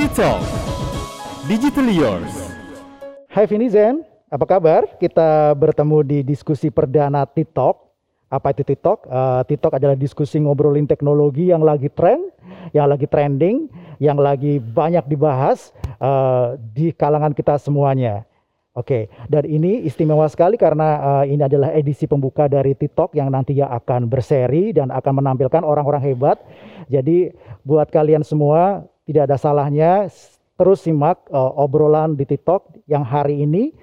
T-Talk Digital Yours Hai Vinizen, apa kabar? Kita bertemu di diskusi perdana TikTok. Apa itu TikTok? Uh, TikTok adalah diskusi ngobrolin teknologi yang lagi tren, yang lagi trending, yang lagi banyak dibahas uh, di kalangan kita semuanya. Oke, dan ini istimewa sekali karena uh, ini adalah edisi pembuka dari TikTok yang nantinya akan berseri dan akan menampilkan orang-orang hebat. Jadi buat kalian semua tidak ada salahnya terus simak uh, obrolan di TikTok yang hari ini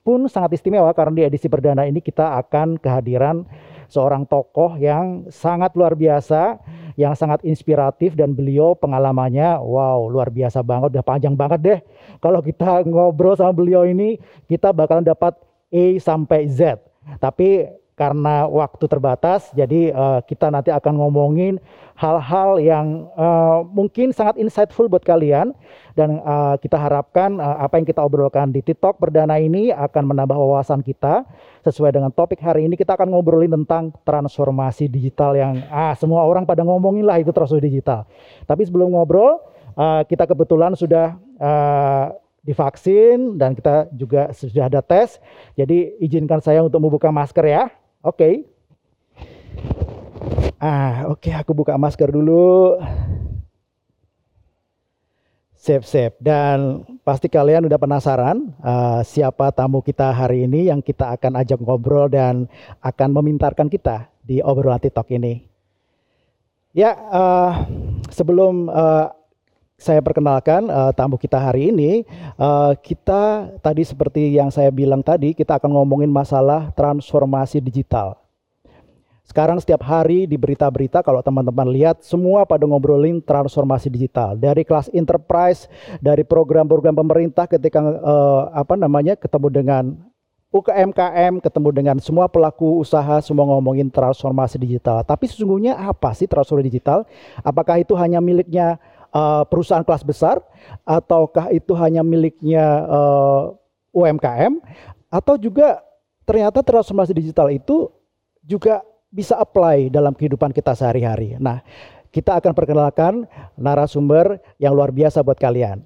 pun sangat istimewa karena di edisi perdana ini kita akan kehadiran seorang tokoh yang sangat luar biasa, yang sangat inspiratif dan beliau pengalamannya wow luar biasa banget, udah panjang banget deh. Kalau kita ngobrol sama beliau ini kita bakalan dapat A sampai Z. Tapi karena waktu terbatas, jadi uh, kita nanti akan ngomongin hal-hal yang uh, mungkin sangat insightful buat kalian dan uh, kita harapkan uh, apa yang kita obrolkan di TikTok perdana ini akan menambah wawasan kita sesuai dengan topik hari ini kita akan ngobrolin tentang transformasi digital yang ah semua orang pada ngomongin lah itu transformasi digital. Tapi sebelum ngobrol, uh, kita kebetulan sudah uh, divaksin dan kita juga sudah ada tes. Jadi izinkan saya untuk membuka masker ya. Oke. Okay. Ah, oke okay, aku buka masker dulu. Sip, sip. Dan pasti kalian udah penasaran uh, siapa tamu kita hari ini yang kita akan ajak ngobrol dan akan memintarkan kita di obrolan TikTok ini. Ya, uh, sebelum uh, saya perkenalkan uh, tamu kita hari ini, uh, kita tadi seperti yang saya bilang tadi, kita akan ngomongin masalah transformasi digital. Sekarang setiap hari di berita-berita kalau teman-teman lihat semua pada ngobrolin transformasi digital dari kelas enterprise, dari program-program pemerintah ketika uh, apa namanya ketemu dengan UKMKM, ketemu dengan semua pelaku usaha semua ngomongin transformasi digital. Tapi sesungguhnya apa sih transformasi digital? Apakah itu hanya miliknya uh, perusahaan kelas besar ataukah itu hanya miliknya uh, UMKM atau juga ternyata transformasi digital itu juga bisa apply dalam kehidupan kita sehari-hari. Nah, kita akan perkenalkan narasumber yang luar biasa buat kalian.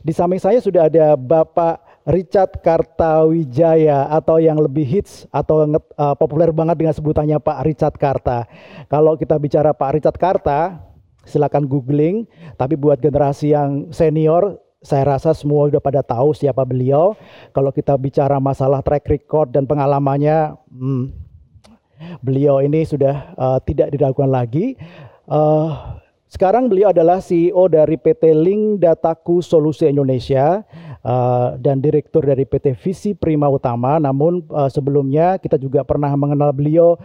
Di samping saya sudah ada Bapak Richard Kartawijaya atau yang lebih hits atau uh, populer banget dengan sebutannya Pak Richard Karta. Kalau kita bicara Pak Richard Karta, silakan googling. Tapi buat generasi yang senior, saya rasa semua sudah pada tahu siapa beliau. Kalau kita bicara masalah track record dan pengalamannya, hmm, Beliau ini sudah uh, tidak diragukan lagi. Uh, sekarang beliau adalah CEO dari PT Link Dataku Solusi Indonesia uh, dan direktur dari PT Visi Prima Utama. Namun uh, sebelumnya kita juga pernah mengenal beliau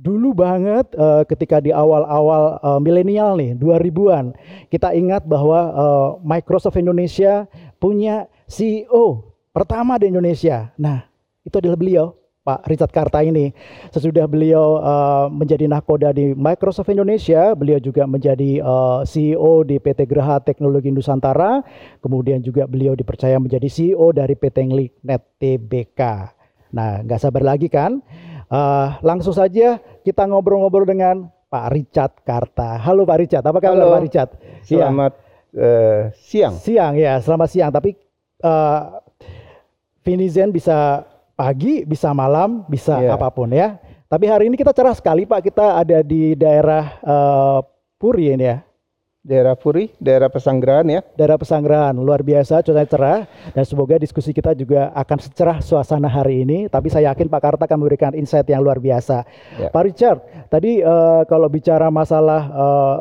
dulu banget uh, ketika di awal-awal uh, milenial nih 2000-an. Kita ingat bahwa uh, Microsoft Indonesia punya CEO pertama di Indonesia. Nah, itu adalah beliau. Pak Richard Karta ini. Sesudah beliau uh, menjadi nahkoda di Microsoft Indonesia, beliau juga menjadi uh, CEO di PT Graha Teknologi Nusantara, kemudian juga beliau dipercaya menjadi CEO dari PT Net Tbk. Nah, nggak sabar lagi kan? Uh, langsung saja kita ngobrol-ngobrol dengan Pak Richard Karta. Halo Pak Richard, apa kabar Halo. Pak Richard? Selamat ya. uh, siang. Siang ya, selamat siang. Tapi uh, Vinizen bisa pagi, bisa malam, bisa yeah. apa pun ya. Tapi hari ini kita cerah sekali Pak, kita ada di daerah uh, Puri ini ya. Daerah Puri, daerah Pesanggerahan ya. Daerah Pesanggerahan, luar biasa, cuaca cerah dan semoga diskusi kita juga akan secerah suasana hari ini. Tapi saya yakin Pak Karta akan memberikan insight yang luar biasa. Ya. Pak Richard, tadi uh, kalau bicara masalah uh,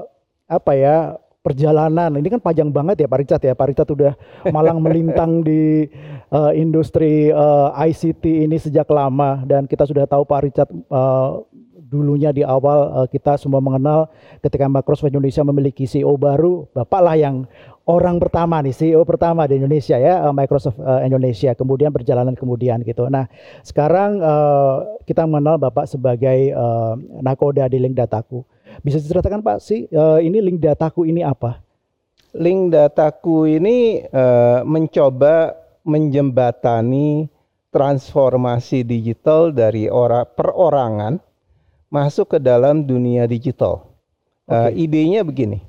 apa ya perjalanan ini kan panjang banget ya Pak Richard ya Pak Richard udah malang melintang di uh, industri uh, ICT ini sejak lama dan kita sudah tahu Pak Richard uh, dulunya di awal uh, kita semua mengenal ketika Microsoft Indonesia memiliki CEO baru Bapak lah yang orang pertama nih CEO pertama di Indonesia ya uh, Microsoft uh, Indonesia. Kemudian perjalanan kemudian gitu. Nah sekarang uh, kita mengenal Bapak sebagai uh, nakoda di Link Dataku. Bisa diceritakan Pak sih uh, ini link dataku ini apa? Link dataku ini uh, mencoba menjembatani transformasi digital dari ora, perorangan masuk ke dalam dunia digital. Okay. Uh, idenya begini,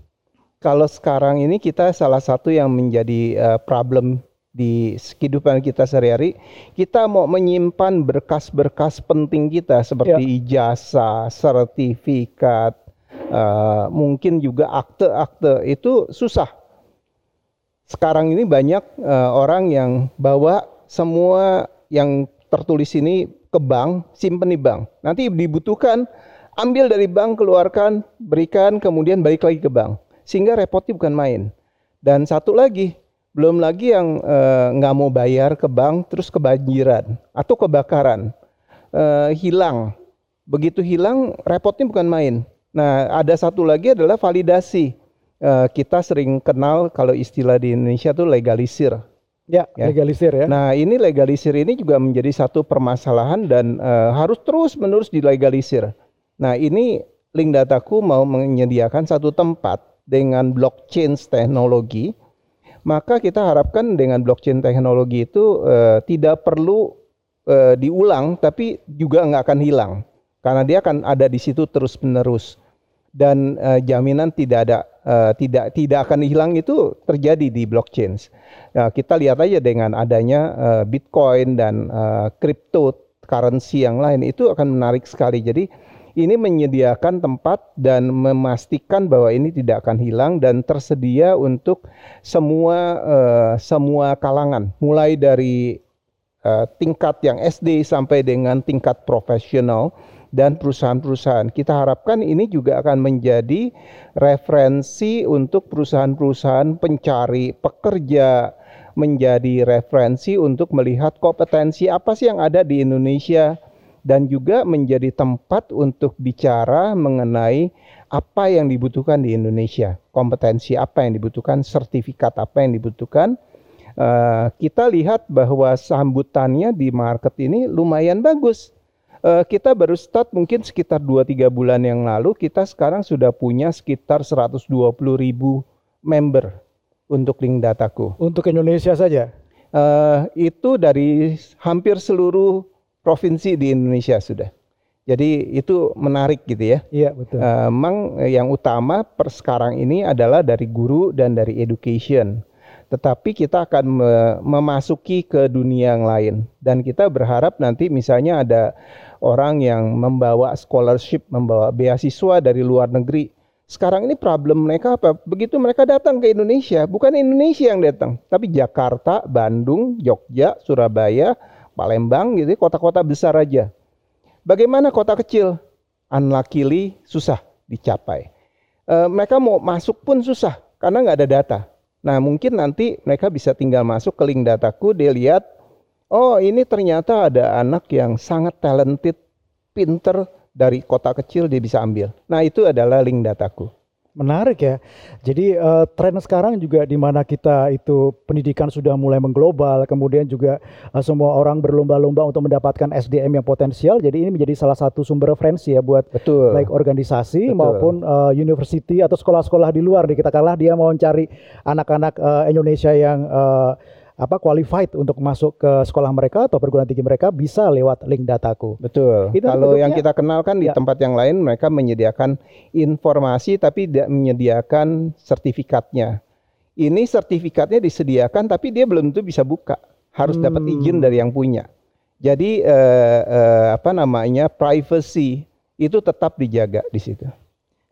kalau sekarang ini kita salah satu yang menjadi uh, problem di kehidupan kita sehari-hari, kita mau menyimpan berkas-berkas penting kita seperti ya. ijazah, sertifikat, uh, mungkin juga akte-akte itu susah. Sekarang ini banyak uh, orang yang bawa semua yang tertulis ini ke bank, simpen di bank. Nanti dibutuhkan, ambil dari bank, keluarkan, berikan, kemudian balik lagi ke bank. Sehingga repotnya bukan main. Dan satu lagi, belum lagi yang eh, nggak uh, mau bayar ke bank terus kebanjiran atau kebakaran uh, hilang begitu hilang repotnya bukan main nah ada satu lagi adalah validasi uh, kita sering kenal kalau istilah di Indonesia tuh legalisir ya, ya. legalisir ya. Nah ini legalisir ini juga menjadi satu permasalahan dan uh, harus terus menerus dilegalisir. Nah ini link dataku mau menyediakan satu tempat dengan blockchain teknologi maka kita harapkan dengan blockchain teknologi itu uh, tidak perlu uh, diulang tapi juga nggak akan hilang. Karena dia akan ada di situ terus menerus dan uh, jaminan tidak ada uh, tidak tidak akan hilang itu terjadi di blockchain. Nah, kita lihat aja dengan adanya uh, Bitcoin dan uh, cryptocurrency yang lain itu akan menarik sekali. Jadi ini menyediakan tempat dan memastikan bahwa ini tidak akan hilang dan tersedia untuk semua uh, semua kalangan mulai dari uh, tingkat yang SD sampai dengan tingkat profesional dan perusahaan-perusahaan. Kita harapkan ini juga akan menjadi referensi untuk perusahaan-perusahaan pencari pekerja, menjadi referensi untuk melihat kompetensi apa sih yang ada di Indonesia dan juga menjadi tempat untuk bicara mengenai apa yang dibutuhkan di Indonesia, kompetensi apa yang dibutuhkan, sertifikat apa yang dibutuhkan. Uh, kita lihat bahwa sambutannya di market ini lumayan bagus. Uh, kita baru start mungkin sekitar 2-3 bulan yang lalu, kita sekarang sudah punya sekitar 120 ribu member untuk link dataku. Untuk Indonesia saja? Uh, itu dari hampir seluruh provinsi di Indonesia sudah. Jadi itu menarik gitu ya. Iya betul. Uh, memang yang utama per sekarang ini adalah dari guru dan dari education. Tetapi kita akan me memasuki ke dunia yang lain dan kita berharap nanti misalnya ada orang yang membawa scholarship, membawa beasiswa dari luar negeri. Sekarang ini problem mereka apa? Begitu mereka datang ke Indonesia, bukan Indonesia yang datang, tapi Jakarta, Bandung, Jogja, Surabaya, Palembang gitu, kota-kota besar aja. Bagaimana kota kecil? Unluckily susah dicapai. E, mereka mau masuk pun susah karena nggak ada data. Nah mungkin nanti mereka bisa tinggal masuk ke link dataku, dia lihat, oh ini ternyata ada anak yang sangat talented, pinter dari kota kecil dia bisa ambil. Nah itu adalah link dataku. Menarik ya. Jadi uh, tren sekarang juga di mana kita itu pendidikan sudah mulai mengglobal, kemudian juga uh, semua orang berlomba-lomba untuk mendapatkan SDM yang potensial. Jadi ini menjadi salah satu sumber referensi ya buat Betul. baik organisasi Betul. maupun uh, university atau sekolah-sekolah di luar. Di kita kalah dia mau mencari anak-anak uh, Indonesia yang uh, apa qualified untuk masuk ke sekolah mereka atau perguruan tinggi mereka bisa lewat link dataku. Betul. Itu Kalau yang kita kenal kan di ya. tempat yang lain mereka menyediakan informasi tapi tidak menyediakan sertifikatnya. Ini sertifikatnya disediakan tapi dia belum tentu bisa buka. Harus hmm. dapat izin dari yang punya. Jadi eh, eh, apa namanya privacy itu tetap dijaga di situ.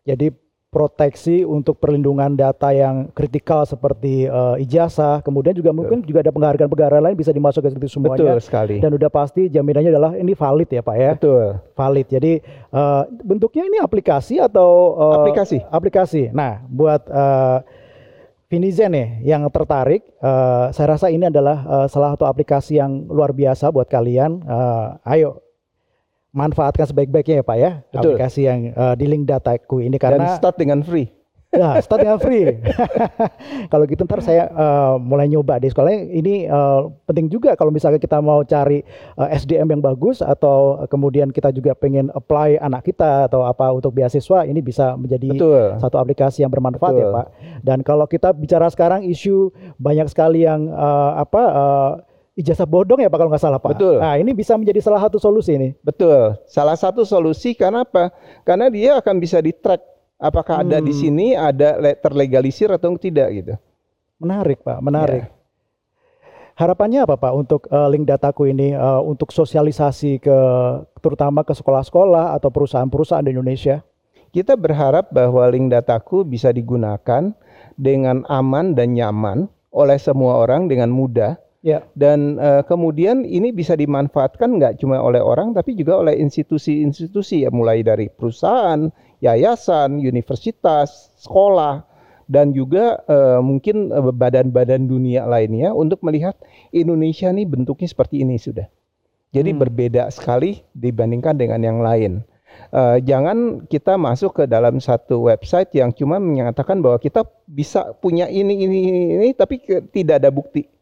Jadi proteksi untuk perlindungan data yang kritikal seperti uh, ijazah, kemudian juga Betul. mungkin juga ada penghargaan-penghargaan lain bisa dimasukkan seperti semuanya. Betul sekali. Dan udah pasti jaminannya adalah ini valid ya Pak ya. Betul. Valid. Jadi uh, bentuknya ini aplikasi atau uh, aplikasi. Aplikasi. Nah, buat uh, Vinizen ya yang tertarik, uh, saya rasa ini adalah uh, salah satu aplikasi yang luar biasa buat kalian. Uh, ayo manfaatkan sebaik-baiknya ya Pak ya Betul. aplikasi yang uh, di link dataku ini karena dan start dengan free. Nah, start dengan free. kalau gitu ntar saya uh, mulai nyoba di sekolah. Ini uh, penting juga kalau misalnya kita mau cari uh, SDM yang bagus atau kemudian kita juga pengen apply anak kita atau apa untuk beasiswa, ini bisa menjadi Betul. satu aplikasi yang bermanfaat ya, Betul. ya Pak. Dan kalau kita bicara sekarang isu banyak sekali yang uh, apa uh, ijazah bodong ya Pak kalau nggak salah Pak. Betul. Nah ini bisa menjadi salah satu solusi ini. Betul. Salah satu solusi karena apa? Karena dia akan bisa di track Apakah ada di Hmm. sini ada le- terlegalisir atau tidak gitu. Menarik Pak, menarik. Ya. Harapannya apa Pak untuk eh, link dataku ini eh, untuk sosialisasi ke terutama ke sekolah-sekolah atau perusahaan-perusahaan di Indonesia? Kita berharap bahwa link dataku bisa digunakan dengan aman dan nyaman oleh semua orang dengan mudah Ya, dan eh, kemudian ini bisa dimanfaatkan nggak cuma oleh orang tapi juga oleh institusi-institusi ya mulai dari perusahaan, yayasan, universitas, sekolah dan juga eh, mungkin eh, badan-badan dunia lainnya untuk melihat Indonesia nih bentuknya seperti ini sudah. Jadi Hmm. berbeda sekali dibandingkan dengan yang lain. Eh, jangan kita masuk ke dalam satu website yang cuma menyatakan bahwa kita bisa punya ini ini ini, ini tapi ke- tidak ada bukti.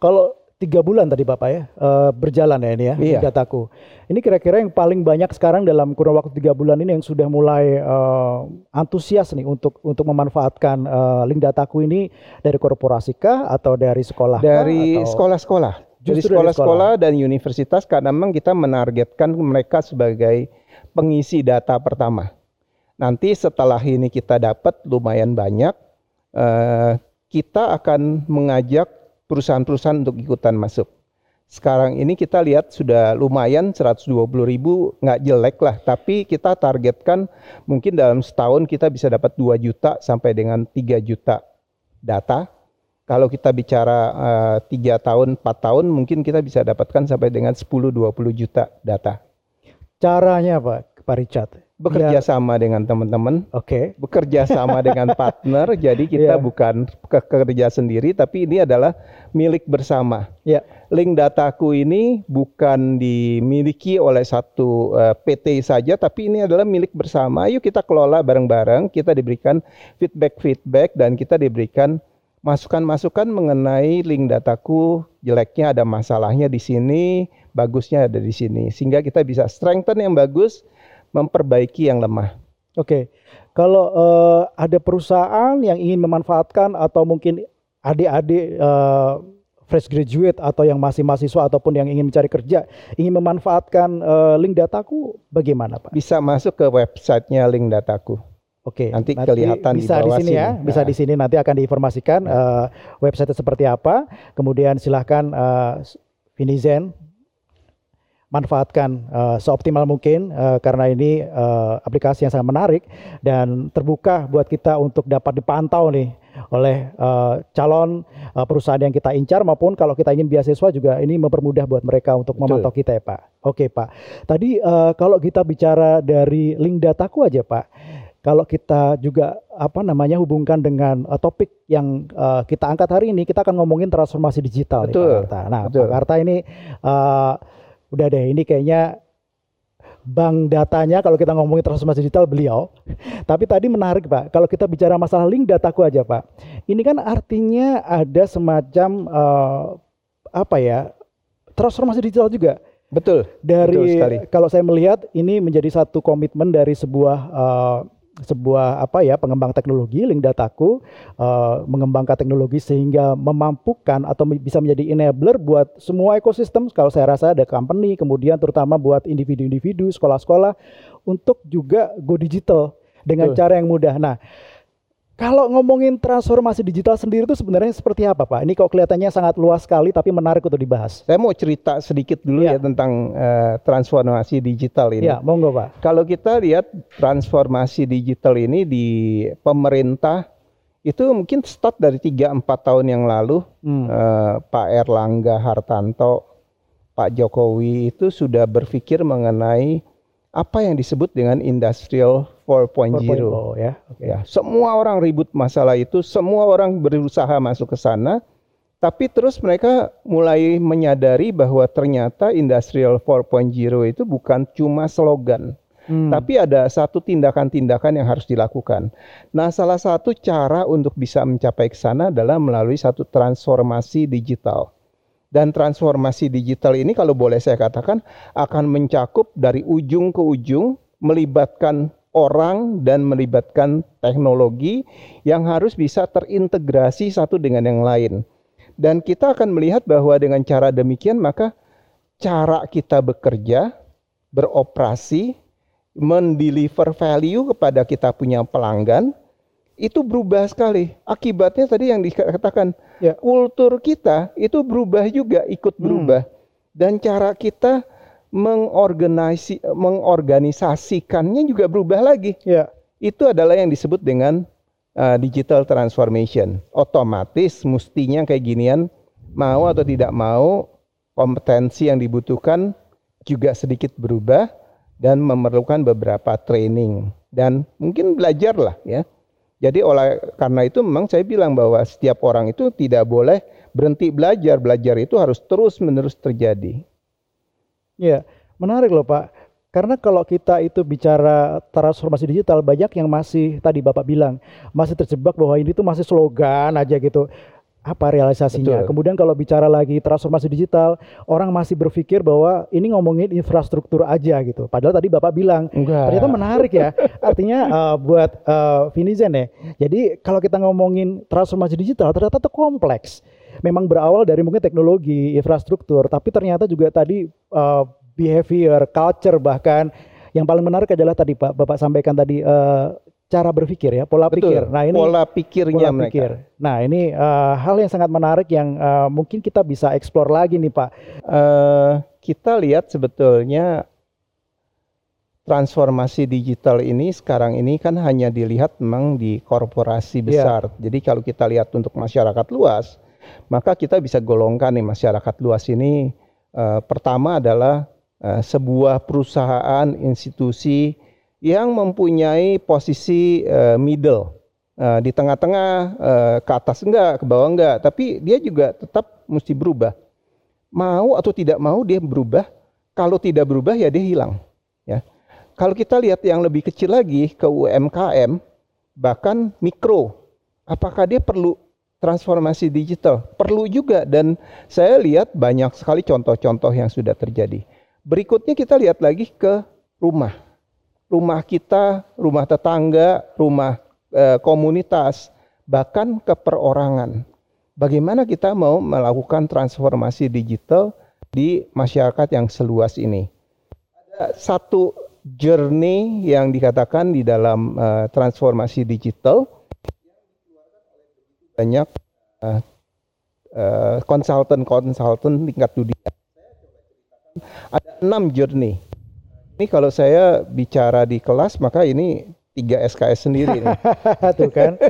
Kalau tiga bulan tadi Bapak ya eh, berjalan ya ini ya Iya. dataku. Ini kira-kira yang paling banyak sekarang dalam kurun waktu tiga bulan ini yang sudah mulai eh, antusias nih untuk untuk memanfaatkan eh, link dataku ini dari korporasi kah atau dari sekolah? dari sekolah-sekolah dari dari sekolah-sekolah dan universitas karena memang kita menargetkan mereka sebagai pengisi data pertama nanti setelah ini kita dapat lumayan banyak kita akan mengajak perusahaan-perusahaan untuk ikutan masuk sekarang ini kita lihat sudah lumayan 120 ribu nggak jelek lah tapi kita targetkan mungkin dalam setahun kita bisa dapat 2 juta sampai dengan 3 juta data kalau kita bicara eh, tiga tahun, empat tahun, mungkin kita bisa dapatkan sampai dengan 10-20 juta data. Caranya Pak, Pak Richard? Bekerja Biar- sama dengan teman-teman, Oke. bekerja sama dengan partner. Jadi kita Iya. bukan ke- kerja sendiri, tapi ini adalah milik bersama. Ya. Link dataku ini bukan dimiliki oleh satu eh, PT saja, tapi ini adalah milik bersama. Ayo kita kelola bareng-bareng. Kita diberikan feedback-feedback dan kita diberikan masukan-masukan mengenai link dataku. Jeleknya ada masalahnya di sini, bagusnya ada di sini, sehingga kita bisa strengthen yang bagus, memperbaiki yang lemah. Oke, kalau eh, ada perusahaan yang ingin memanfaatkan atau mungkin adik-adik eh, fresh graduate atau yang masih mahasiswa ataupun yang ingin mencari kerja ingin memanfaatkan eh, link dataku, bagaimana Pak? Bisa masuk ke websitenya link dataku. Oke, Nanti kelihatan di bisa di, bawah sini ya, sini. bisa Nah. di sini nanti akan diinformasikan eh, website seperti apa. Kemudian silahkan eh, Vinizen manfaatkan eh, seoptimal mungkin eh, karena ini eh, aplikasi yang sangat menarik dan terbuka buat kita untuk dapat dipantau nih oleh eh, calon eh, perusahaan yang kita incar maupun kalau kita ingin beasiswa juga ini mempermudah buat mereka untuk Betul. memantau kita ya Pak. Oke Pak. Tadi eh, kalau kita bicara dari link dataku aja Pak. Kalau kita juga apa namanya hubungkan dengan eh, topik yang eh, kita angkat hari ini, kita akan ngomongin transformasi digital nih, Betul, Pak Karta. Nah, betul. Pak Karta ini eh, udah deh, ini kayaknya bank datanya kalau kita ngomongin transformasi digital beliau. Tapi tadi menarik Pak, kalau kita bicara masalah link dataku aja Pak. Ini kan artinya ada semacam eh, apa ya transformasi digital juga Betul. Betul dari sekali. kalau saya melihat ini menjadi satu komitmen dari sebuah eh, sebuah apa ya pengembang teknologi link dataku eh, mengembangkan teknologi sehingga memampukan atau bisa menjadi enabler buat semua ekosistem kalau saya rasa ada company kemudian terutama buat individu-individu sekolah-sekolah untuk juga go digital dengan Betul. cara yang mudah. Nah, kalau ngomongin transformasi digital sendiri itu sebenarnya seperti apa, Pak? Ini kok kelihatannya sangat luas sekali tapi menarik untuk dibahas. Saya mau cerita sedikit dulu Iya. ya tentang eh, transformasi digital ini. Ya, monggo, Pak. Kalau kita lihat transformasi digital ini di pemerintah itu mungkin start dari 3-4 tahun yang lalu Hmm. eh, Pak Erlangga Hartanto, Pak Jokowi itu sudah berpikir mengenai apa yang disebut dengan industrial 4.0. 4.0 ya. Oke. Ya, semua orang ribut masalah itu, semua orang berusaha masuk ke sana, tapi terus mereka mulai menyadari bahwa ternyata industrial 4.0 itu bukan cuma slogan, Hmm. tapi ada satu tindakan-tindakan yang harus dilakukan. Nah, salah satu cara untuk bisa mencapai ke sana adalah melalui satu transformasi digital. Dan transformasi digital ini kalau boleh saya katakan akan mencakup dari ujung ke ujung melibatkan orang dan melibatkan teknologi yang harus bisa terintegrasi satu dengan yang lain. Dan kita akan melihat bahwa dengan cara demikian maka cara kita bekerja, beroperasi, mendeliver value kepada kita punya pelanggan itu berubah sekali. Akibatnya tadi yang dikatakan Ya. kultur kita itu berubah juga, ikut berubah. Dan cara kita mengorganisasi mengorganisasikannya juga berubah lagi. Ya. Itu adalah yang disebut dengan uh, digital transformation. Otomatis mestinya kayak ginian mau atau tidak mau kompetensi yang dibutuhkan juga sedikit berubah dan memerlukan beberapa training dan mungkin belajar lah ya. Jadi oleh karena itu memang saya bilang bahwa setiap orang itu tidak boleh berhenti belajar. Belajar itu harus terus-menerus terjadi. Ya, menarik loh Pak. Karena kalau kita itu bicara transformasi digital, banyak yang masih tadi Bapak bilang masih terjebak bahwa ini tuh masih slogan aja gitu. Apa realisasinya? Betul. Kemudian kalau bicara lagi transformasi digital, orang masih berpikir bahwa ini ngomongin infrastruktur aja gitu. Padahal tadi Bapak bilang Enggak. ternyata menarik ya. Artinya eh, buat eh, Vinizen ya. Jadi kalau kita ngomongin transformasi digital ternyata itu kompleks. Memang berawal dari mungkin teknologi, infrastruktur, tapi ternyata juga tadi eh, behavior, culture bahkan yang paling menarik adalah tadi Pak Bapak sampaikan tadi eh, cara berpikir ya, pola Betul. pikir. Nah, ini pola pikirnya pola mereka. pikir. Nah, ini eh, hal yang sangat menarik yang eh, mungkin kita bisa explore lagi nih Pak. Eh, kita lihat sebetulnya transformasi digital ini sekarang ini kan hanya dilihat memang di korporasi Iya. besar. Jadi kalau kita lihat untuk masyarakat luas, maka kita bisa golongkan nih masyarakat luas ini eh, pertama adalah eh, sebuah perusahaan institusi yang mempunyai posisi eh, middle Eh, di tengah-tengah eh, ke atas enggak, ke bawah enggak, tapi dia juga tetap mesti berubah. Mau atau tidak mau dia berubah. Kalau tidak berubah ya dia hilang. Ya. Kalau kita lihat yang lebih kecil lagi ke UMKM, bahkan mikro, apakah dia perlu transformasi digital? Perlu juga dan saya lihat banyak sekali contoh-contoh yang sudah terjadi. Berikutnya kita lihat lagi ke rumah. Rumah kita, rumah tetangga, rumah eh, komunitas, bahkan ke perorangan. Bagaimana kita mau melakukan transformasi digital di masyarakat yang seluas ini? Ada satu journey yang dikatakan di dalam eh, transformasi digital banyak eh, eh, konsultan-konsultan tingkat dunia. Ada enam journey. Ini kalau saya bicara di kelas maka ini tiga SKS sendiri nih. Tuh kan.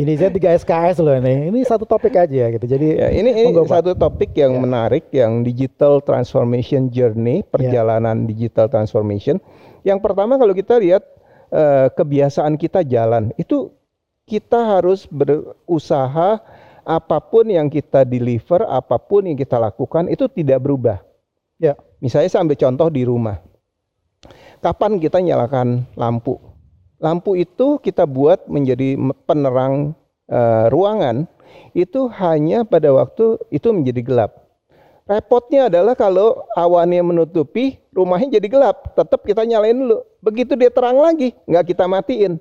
ini saya 3 SKS loh ini. Ini satu topik aja gitu. Jadi Ya, ini ini satu topik yang Ya. menarik yang digital transformation journey, perjalanan digital transformation. Yang pertama kalau kita lihat eh, kebiasaan kita jalan, itu kita harus berusaha apa pun yang kita deliver, apa pun yang kita lakukan itu tidak berubah. Ya. Misalnya saya ambil contoh di rumah. Kapan kita nyalakan lampu? Lampu itu kita buat menjadi me- penerang eh, ruangan itu hanya pada waktu itu menjadi gelap. Repotnya adalah kalau awannya menutupi, rumahnya jadi gelap. Tetap kita nyalain dulu. Begitu dia terang lagi, nggak kita matiin.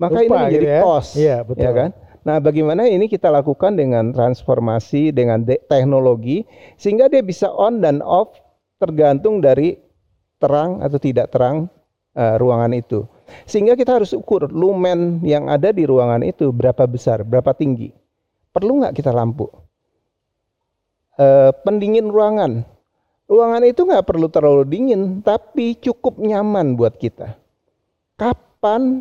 Maka ini Lupa menjadi gitu ya. kos. Iya, betul. Ya kan? Nah, bagaimana ini kita lakukan dengan transformasi dengan de- teknologi sehingga dia bisa on dan off tergantung dari terang atau tidak terang eh, ruangan itu. Sehingga kita harus ukur lumen yang ada di ruangan itu berapa besar, berapa tinggi. Perlu nggak kita lampu? Eh, pendingin ruangan. Ruangan itu nggak perlu terlalu dingin, tapi cukup nyaman buat kita. Kapan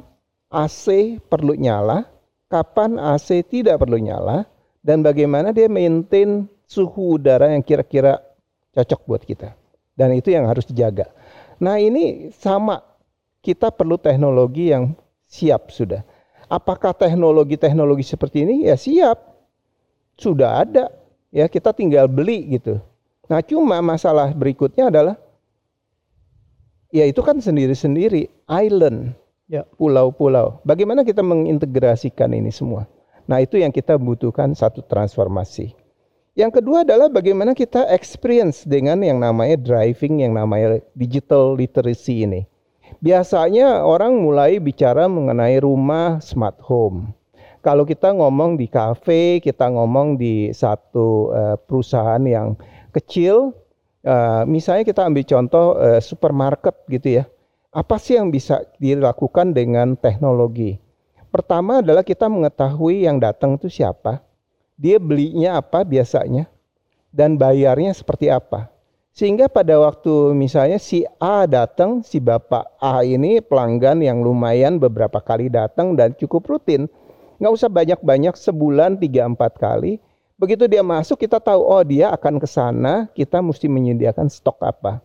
AC perlu nyala, kapan AC tidak perlu nyala, dan bagaimana dia maintain suhu udara yang kira-kira cocok buat kita. Dan itu yang harus dijaga. Nah ini sama, kita perlu teknologi yang siap sudah. Apakah teknologi-teknologi seperti ini? Ya siap, sudah ada. Ya kita tinggal beli gitu. Nah cuma masalah berikutnya adalah, ya itu kan sendiri-sendiri, island. Pulau-pulau. Bagaimana kita mengintegrasikan ini semua? Nah, itu yang kita butuhkan satu transformasi. Yang kedua adalah bagaimana kita experience dengan yang namanya driving, yang namanya digital literacy ini. Biasanya orang mulai bicara mengenai rumah smart home. Kalau kita ngomong di kafe, kita ngomong di satu eh, perusahaan yang kecil, eh, misalnya kita ambil contoh eh, supermarket gitu ya Apa sih yang bisa dilakukan dengan teknologi? Pertama adalah kita mengetahui yang datang itu siapa, dia belinya apa biasanya, dan bayarnya seperti apa. Sehingga pada waktu misalnya si A datang, si bapak A ini pelanggan yang lumayan beberapa kali datang dan cukup rutin, nggak usah banyak-banyak sebulan tiga empat kali. Begitu dia masuk kita tahu oh dia akan ke sana, kita mesti menyediakan stok apa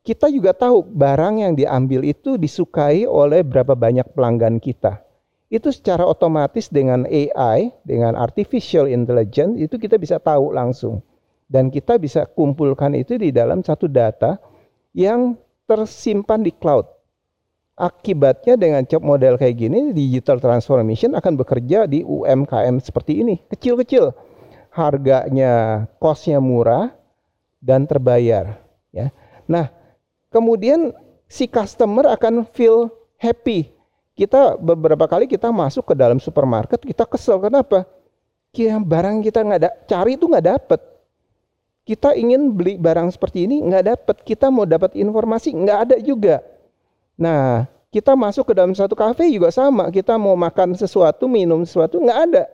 kita juga tahu barang yang diambil itu disukai oleh berapa banyak pelanggan kita. Itu secara otomatis dengan AI, dengan artificial intelligence itu kita bisa tahu langsung. Dan kita bisa kumpulkan itu di dalam satu data yang tersimpan di cloud. Akibatnya dengan job model kayak gini, digital transformation akan bekerja di UMKM seperti ini, kecil-kecil. Harganya, costnya murah dan terbayar. Ya. Nah, kemudian si customer akan feel happy. Kita beberapa kali kita masuk ke dalam supermarket kita kesel kenapa? Kita barang kita nggak ada cari itu nggak dapet. Kita ingin beli barang seperti ini nggak dapet. Kita mau dapat informasi nggak ada juga. Nah kita masuk ke dalam satu kafe juga sama. Kita mau makan sesuatu, minum sesuatu nggak ada.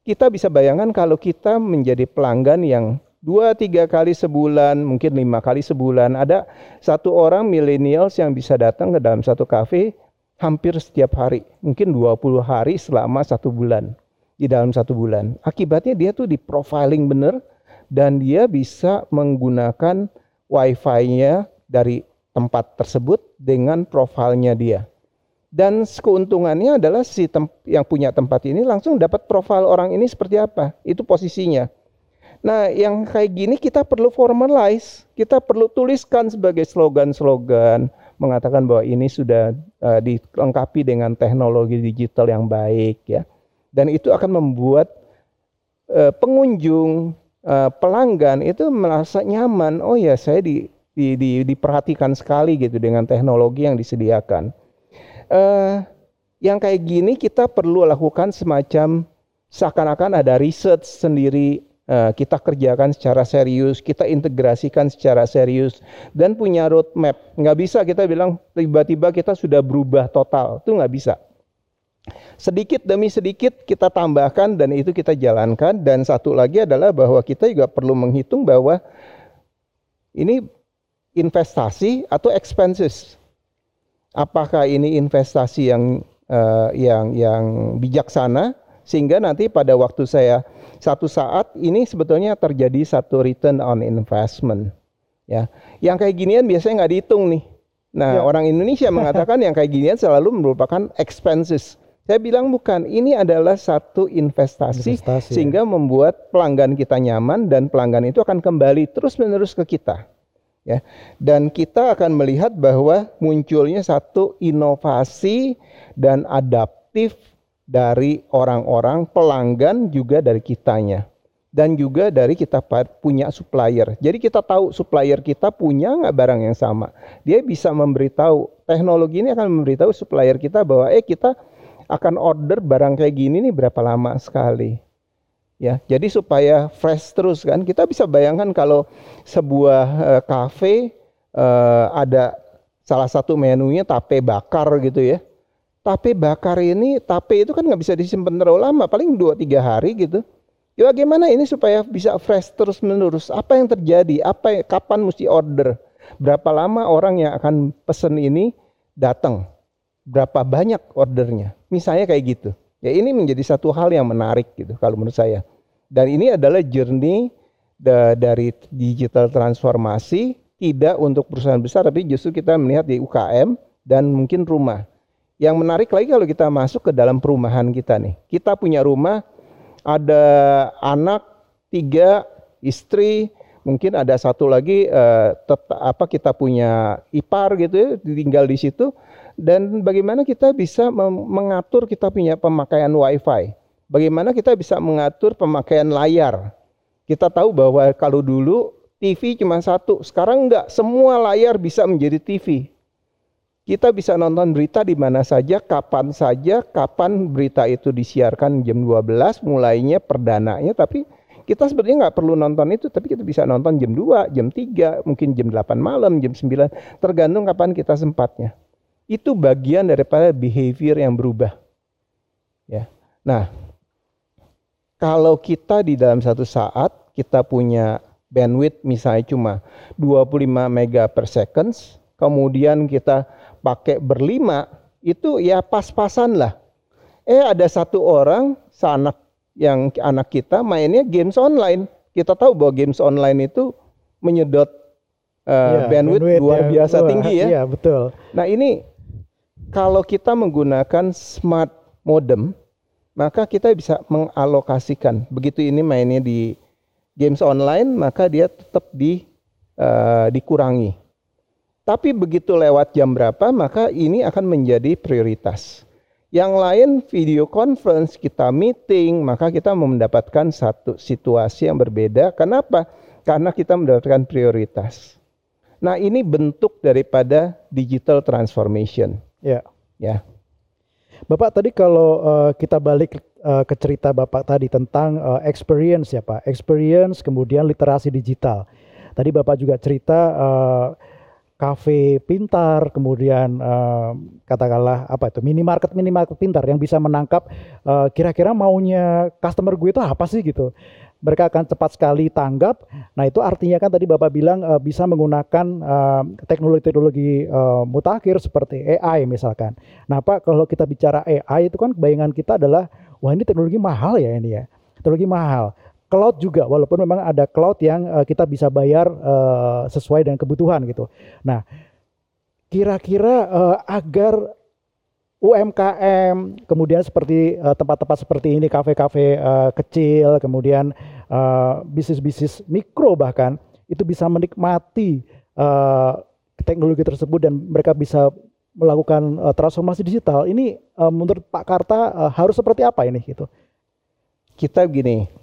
Kita bisa bayangkan kalau kita menjadi pelanggan yang dua tiga kali sebulan, mungkin lima kali sebulan. Ada satu orang millennials yang bisa datang ke dalam satu kafe hampir setiap hari, mungkin 20 hari selama satu bulan di dalam satu bulan. Akibatnya dia tuh di profiling bener dan dia bisa menggunakan wifi-nya dari tempat tersebut dengan profilnya dia. Dan keuntungannya adalah si yang punya tempat ini langsung dapat profil orang ini seperti apa. Itu posisinya. Nah, yang kayak gini kita perlu formalize, kita perlu tuliskan sebagai slogan-slogan mengatakan bahwa ini sudah uh, dilengkapi dengan teknologi digital yang baik ya. Dan itu akan membuat uh, pengunjung, uh, pelanggan itu merasa nyaman. Oh ya, saya di, di, di, diperhatikan sekali gitu dengan teknologi yang disediakan. Uh, yang kayak gini kita perlu lakukan semacam seakan-akan ada research sendiri kita kerjakan secara serius, kita integrasikan secara serius dan punya roadmap. Nggak bisa kita bilang tiba-tiba kita sudah berubah total, itu nggak bisa. Sedikit demi sedikit kita tambahkan dan itu kita jalankan dan satu lagi adalah bahwa kita juga perlu menghitung bahwa ini investasi atau expenses. Apakah ini investasi yang uh, yang yang bijaksana sehingga nanti pada waktu saya satu saat ini sebetulnya terjadi satu return on investment. Ya, yang kayak ginian biasanya nggak dihitung nih. Nah, ya. orang Indonesia mengatakan yang kayak ginian selalu merupakan expenses. Saya bilang bukan, ini adalah satu investasi, investasi sehingga ya. membuat pelanggan kita nyaman dan pelanggan itu akan kembali terus-menerus ke kita. Ya. Dan kita akan melihat bahwa munculnya satu inovasi dan adaptif dari orang-orang pelanggan juga dari kitanya dan juga dari kita punya supplier. Jadi kita tahu supplier kita punya nggak barang yang sama. Dia bisa memberitahu teknologi ini akan memberitahu supplier kita bahwa eh kita akan order barang kayak gini nih berapa lama sekali. Ya, jadi supaya fresh terus kan. Kita bisa bayangkan kalau sebuah uh, uh, ada salah satu menunya tape bakar gitu ya tape bakar ini, tape itu kan nggak bisa disimpan terlalu lama, paling 2-3 hari gitu. Ya bagaimana ini supaya bisa fresh terus menerus? Apa yang terjadi? Apa kapan mesti order? Berapa lama orang yang akan pesen ini datang? Berapa banyak ordernya? Misalnya kayak gitu. Ya ini menjadi satu hal yang menarik gitu kalau menurut saya. Dan ini adalah journey da dari digital transformasi tidak untuk perusahaan besar tapi justru kita melihat di UKM dan mungkin rumah. Yang menarik lagi kalau kita masuk ke dalam perumahan kita nih. Kita punya rumah, ada anak tiga, istri, mungkin ada satu lagi uh, apa kita punya ipar gitu ya, tinggal di situ. Dan bagaimana kita bisa mengatur kita punya pemakaian wifi. Bagaimana kita bisa mengatur pemakaian layar. Kita tahu bahwa kalau dulu TV cuma satu, sekarang enggak, semua layar bisa menjadi TV. Kita bisa nonton berita di mana saja, kapan saja, kapan berita itu disiarkan jam 12 mulainya perdananya, tapi Kita sebenarnya nggak perlu nonton itu, tapi kita bisa nonton jam 2, jam 3, mungkin jam 8 malam, jam 9, tergantung kapan kita sempatnya. Itu bagian daripada behavior yang berubah. Ya. Nah, kalau kita di dalam satu saat kita punya bandwidth misalnya cuma 25 mega per seconds, kemudian kita pakai berlima, itu ya pas-pasan lah. Eh ada satu orang, sanak yang anak kita mainnya games online. Kita tahu bahwa games online itu menyedot uh, ya, bandwidth, bandwidth luar ya, biasa luar, tinggi ya. Iya, betul. Nah, ini kalau kita menggunakan smart modem, maka kita bisa mengalokasikan. Begitu ini mainnya di games online, maka dia tetap di uh, dikurangi. Tapi begitu lewat jam berapa, maka ini akan menjadi prioritas. Yang lain video conference, kita meeting, maka kita mendapatkan satu situasi yang berbeda. Kenapa? Karena kita mendapatkan prioritas. Nah, ini bentuk daripada digital transformation. Ya. Ya. Bapak tadi kalau uh, kita balik uh, ke cerita Bapak tadi tentang uh, experience ya Pak, experience kemudian literasi digital. Tadi Bapak juga cerita uh, kafe pintar, kemudian uh, katakanlah apa itu minimarket minimarket pintar yang bisa menangkap kira kira-kira maunya customer gue itu apa sih gitu. Mereka akan cepat sekali tanggap. Nah itu artinya kan tadi bapak bilang uh, bisa menggunakan teknologi-teknologi uh, mutakhir seperti AI misalkan. Nah pak kalau kita bicara AI itu kan bayangan kita adalah wah ini teknologi mahal ya ini ya, teknologi mahal cloud juga walaupun memang ada cloud yang uh, kita bisa bayar uh, sesuai dengan kebutuhan gitu. Nah, kira-kira uh, agar UMKM kemudian seperti tempat-tempat uh, seperti ini kafe-kafe uh, kecil kemudian uh, bisnis-bisnis mikro bahkan itu bisa menikmati uh, teknologi tersebut dan mereka bisa melakukan uh, transformasi digital ini uh, menurut Pak Karta uh, harus seperti apa ini gitu kita gini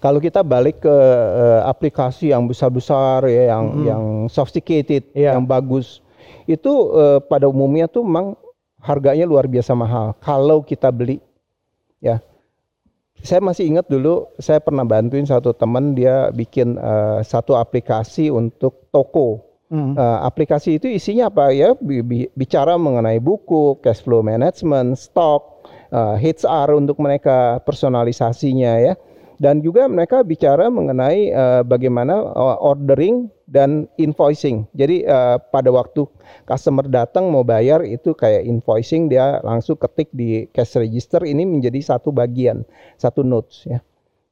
kalau kita balik ke uh, aplikasi yang besar-besar ya, yang hmm. yang sophisticated, yeah. yang bagus, itu uh, pada umumnya tuh memang harganya luar biasa mahal. Kalau kita beli, ya, saya masih ingat dulu saya pernah bantuin satu teman dia bikin uh, satu aplikasi untuk toko. Hmm. Uh, aplikasi itu isinya apa ya? Bicara mengenai buku, cash flow management, stok, uh, HR untuk mereka personalisasinya ya dan juga mereka bicara mengenai uh, bagaimana uh, ordering dan invoicing. Jadi uh, pada waktu customer datang mau bayar itu kayak invoicing dia langsung ketik di cash register ini menjadi satu bagian, satu notes ya.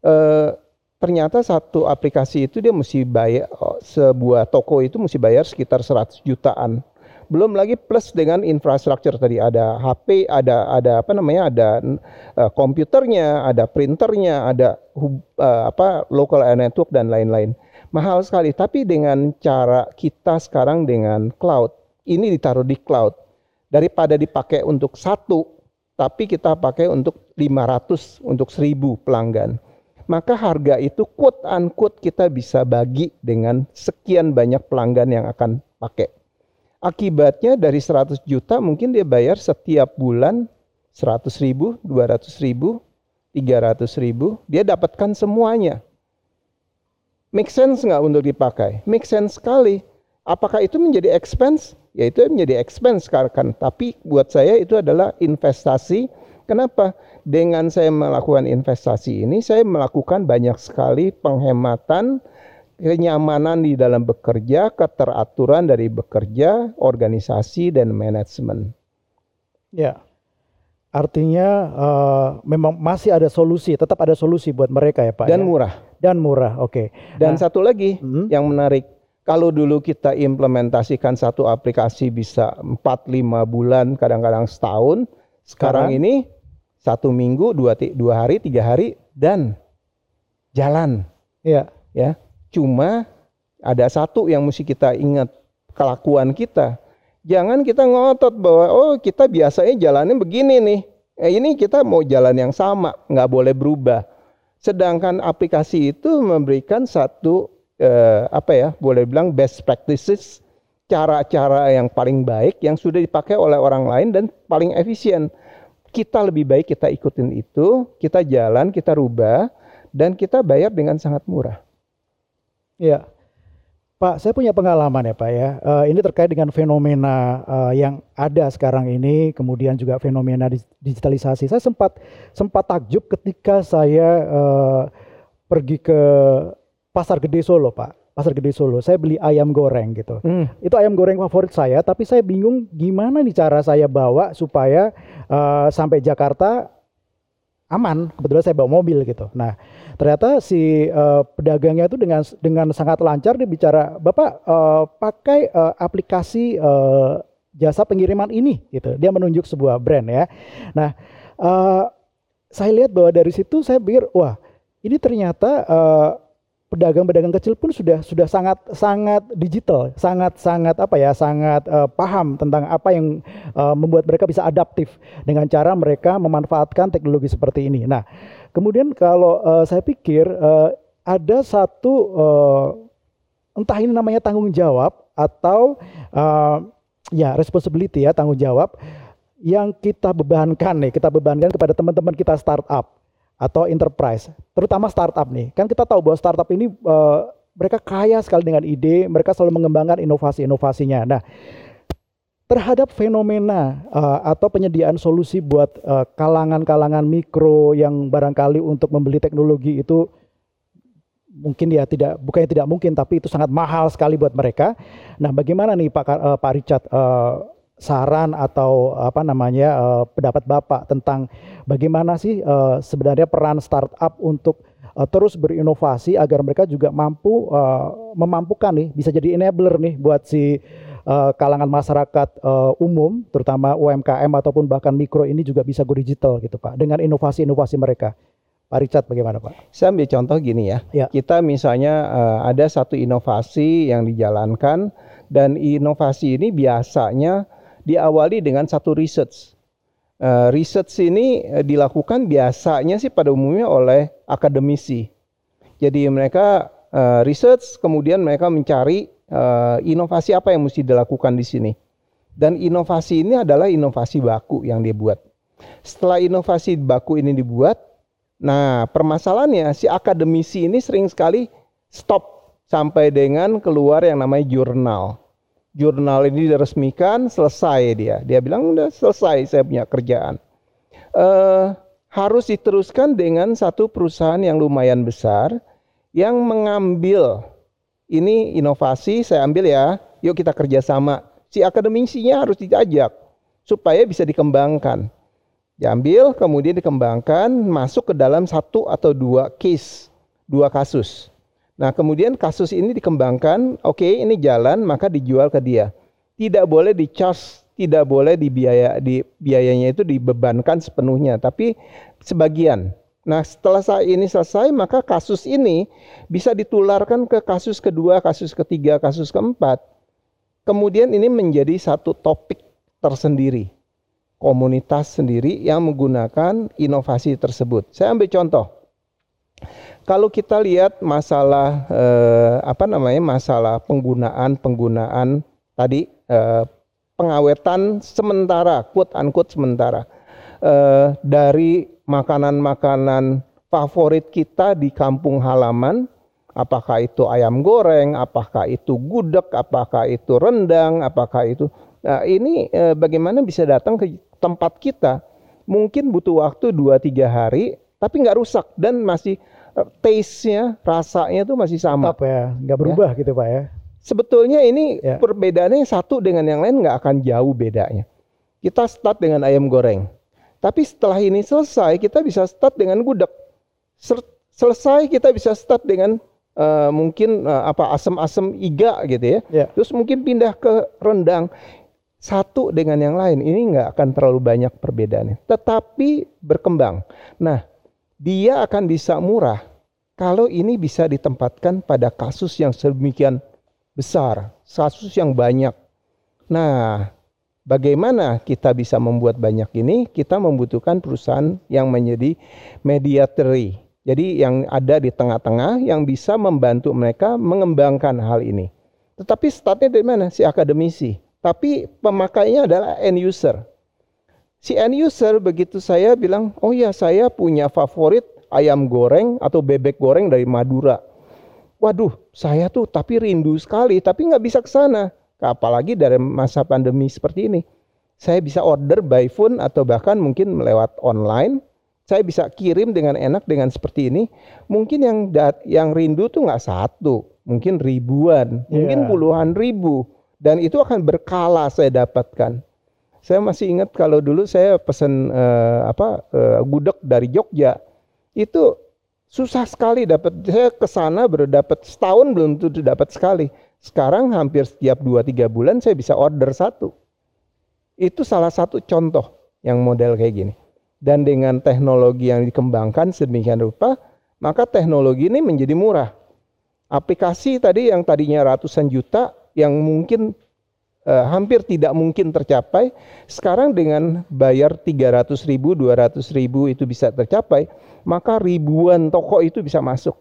Uh, ternyata satu aplikasi itu dia mesti bayar sebuah toko itu mesti bayar sekitar 100 jutaan belum lagi plus dengan infrastruktur tadi ada HP, ada ada apa namanya, ada uh, komputernya, ada printernya, ada uh, apa local network dan lain-lain. Mahal sekali, tapi dengan cara kita sekarang dengan cloud, ini ditaruh di cloud daripada dipakai untuk satu, tapi kita pakai untuk 500 untuk 1000 pelanggan. Maka harga itu quote unquote kita bisa bagi dengan sekian banyak pelanggan yang akan pakai. Akibatnya dari 100 juta mungkin dia bayar setiap bulan 100 ribu, 200 ribu, 300 ribu. Dia dapatkan semuanya. Make sense nggak untuk dipakai? Make sense sekali. Apakah itu menjadi expense? Ya itu menjadi expense sekarang. Tapi buat saya itu adalah investasi. Kenapa? Dengan saya melakukan investasi ini, saya melakukan banyak sekali penghematan kenyamanan di dalam bekerja, keteraturan dari bekerja, organisasi dan manajemen. Ya. Artinya uh, memang masih ada solusi, tetap ada solusi buat mereka ya Pak. Dan ya? murah. Dan murah, oke. Okay. Dan nah, satu lagi hmm? yang menarik, kalau dulu kita implementasikan satu aplikasi bisa 4-5 bulan, kadang-kadang setahun, sekarang, sekarang ini satu minggu, dua, dua hari, tiga hari, dan jalan. Iya. Ya, Cuma ada satu yang mesti kita ingat kelakuan kita. Jangan kita ngotot bahwa oh kita biasanya jalannya begini nih. Eh, ini kita mau jalan yang sama, nggak boleh berubah. Sedangkan aplikasi itu memberikan satu eh, apa ya, boleh bilang best practices, cara-cara yang paling baik yang sudah dipakai oleh orang lain dan paling efisien. Kita lebih baik kita ikutin itu, kita jalan, kita rubah dan kita bayar dengan sangat murah. Ya, Pak, saya punya pengalaman ya Pak ya. Uh, ini terkait dengan fenomena uh, yang ada sekarang ini, kemudian juga fenomena digitalisasi. Saya sempat sempat takjub ketika saya uh, pergi ke Pasar Gede Solo, Pak. Pasar Gede Solo. Saya beli ayam goreng gitu. Hmm. Itu ayam goreng favorit saya, tapi saya bingung gimana nih cara saya bawa supaya uh, sampai Jakarta aman. Kebetulan saya bawa mobil gitu. Nah, ternyata si uh, pedagangnya itu dengan dengan sangat lancar dia bicara, "Bapak uh, pakai uh, aplikasi uh, jasa pengiriman ini." gitu. Dia menunjuk sebuah brand ya. Nah, uh, saya lihat bahwa dari situ saya pikir, "Wah, ini ternyata uh, pedagang-pedagang kecil pun sudah sudah sangat sangat digital, sangat sangat apa ya, sangat uh, paham tentang apa yang uh, membuat mereka bisa adaptif dengan cara mereka memanfaatkan teknologi seperti ini. Nah, kemudian kalau uh, saya pikir uh, ada satu uh, entah ini namanya tanggung jawab atau uh, ya responsibility ya tanggung jawab yang kita bebankan nih, kita bebankan kepada teman-teman kita startup atau enterprise, terutama startup nih. Kan kita tahu bahwa startup ini uh, mereka kaya sekali dengan ide, mereka selalu mengembangkan inovasi-inovasinya. Nah, terhadap fenomena uh, atau penyediaan solusi buat kalangan kalangan-kalangan mikro yang barangkali untuk membeli teknologi itu mungkin ya tidak bukannya tidak mungkin tapi itu sangat mahal sekali buat mereka. Nah, bagaimana nih Pak uh, Pak Richard uh, saran atau apa namanya uh, pendapat Bapak tentang bagaimana sih uh, sebenarnya peran startup untuk uh, terus berinovasi agar mereka juga mampu uh, memampukan nih bisa jadi enabler nih buat si uh, kalangan masyarakat uh, umum terutama UMKM ataupun bahkan mikro ini juga bisa go digital gitu Pak dengan inovasi-inovasi mereka. Pak Richard bagaimana Pak? Saya ambil contoh gini ya. ya. Kita misalnya uh, ada satu inovasi yang dijalankan dan inovasi ini biasanya diawali dengan satu research. Uh, research ini uh, dilakukan biasanya sih pada umumnya oleh akademisi. Jadi mereka uh, research, kemudian mereka mencari inovasi apa yang mesti dilakukan di sini. Dan inovasi ini adalah inovasi baku yang dia buat. Setelah inovasi baku ini dibuat, nah permasalahannya si akademisi ini sering sekali stop sampai dengan keluar yang namanya jurnal jurnal ini diresmikan, selesai dia. Dia bilang udah selesai saya punya kerjaan. Uh, harus diteruskan dengan satu perusahaan yang lumayan besar yang mengambil ini inovasi saya ambil ya, yuk kita kerjasama. Si akademisinya harus diajak supaya bisa dikembangkan. Diambil, kemudian dikembangkan, masuk ke dalam satu atau dua case, dua kasus. Nah, kemudian kasus ini dikembangkan, oke okay, ini jalan, maka dijual ke dia. Tidak boleh di charge, tidak boleh dibiaya di biayanya itu dibebankan sepenuhnya, tapi sebagian. Nah, setelah saat ini selesai, maka kasus ini bisa ditularkan ke kasus kedua, kasus ketiga, kasus keempat. Kemudian ini menjadi satu topik tersendiri. Komunitas sendiri yang menggunakan inovasi tersebut. Saya ambil contoh kalau kita lihat masalah eh, apa namanya masalah penggunaan penggunaan tadi eh, pengawetan sementara quote unquote sementara eh, dari makanan-makanan favorit kita di kampung halaman apakah itu ayam goreng apakah itu gudeg apakah itu rendang apakah itu nah ini eh, bagaimana bisa datang ke tempat kita? Mungkin butuh waktu 2 3 hari tapi nggak rusak dan masih taste-nya, rasanya itu masih sama. Tetap ya, nggak berubah ya. gitu Pak ya. Sebetulnya ini ya. perbedaannya satu dengan yang lain nggak akan jauh bedanya. Kita start dengan ayam goreng. Tapi setelah ini selesai, kita bisa start dengan gudeg. Selesai kita bisa start dengan uh, mungkin uh, apa asam-asam iga gitu ya. ya. Terus mungkin pindah ke rendang. Satu dengan yang lain ini nggak akan terlalu banyak perbedaannya. Tetapi berkembang. Nah, dia akan bisa murah kalau ini bisa ditempatkan pada kasus yang sedemikian besar, kasus yang banyak. Nah, bagaimana kita bisa membuat banyak ini? Kita membutuhkan perusahaan yang menjadi mediatory. Jadi yang ada di tengah-tengah yang bisa membantu mereka mengembangkan hal ini. Tetapi startnya dari mana? Si akademisi. Tapi pemakainya adalah end user. Si end user begitu saya bilang, oh ya saya punya favorit ayam goreng atau bebek goreng dari Madura. Waduh, saya tuh tapi rindu sekali, tapi nggak bisa ke sana. Apalagi dari masa pandemi seperti ini. Saya bisa order by phone atau bahkan mungkin melewat online. Saya bisa kirim dengan enak dengan seperti ini. Mungkin yang dat yang rindu tuh nggak satu, mungkin ribuan, mungkin Iya. puluhan ribu. Dan itu akan berkala saya dapatkan. Saya masih ingat kalau dulu saya pesen eh, apa eh, gudeg dari Jogja itu susah sekali dapat. Saya ke sana baru setahun belum tentu dapat sekali. Sekarang hampir setiap 2-3 bulan saya bisa order satu. Itu salah satu contoh yang model kayak gini. Dan dengan teknologi yang dikembangkan sedemikian rupa, maka teknologi ini menjadi murah. Aplikasi tadi yang tadinya ratusan juta yang mungkin eh, hampir tidak mungkin tercapai, sekarang dengan bayar 300 ribu, 200 ribu itu bisa tercapai, maka ribuan toko itu bisa masuk.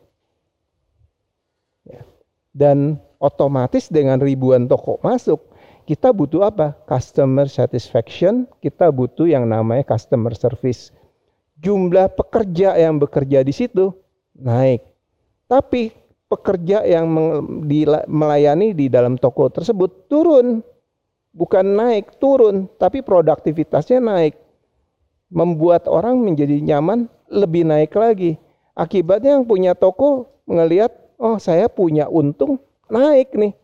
Ya. Dan otomatis dengan ribuan toko masuk, kita butuh apa? Customer satisfaction, kita butuh yang namanya customer service. Jumlah pekerja yang bekerja di situ naik. Tapi pekerja yang melayani di dalam toko tersebut turun. Bukan naik, turun, tapi produktivitasnya naik. Membuat orang menjadi nyaman lebih naik lagi. Akibatnya yang punya toko ngelihat, oh saya punya untung naik nih.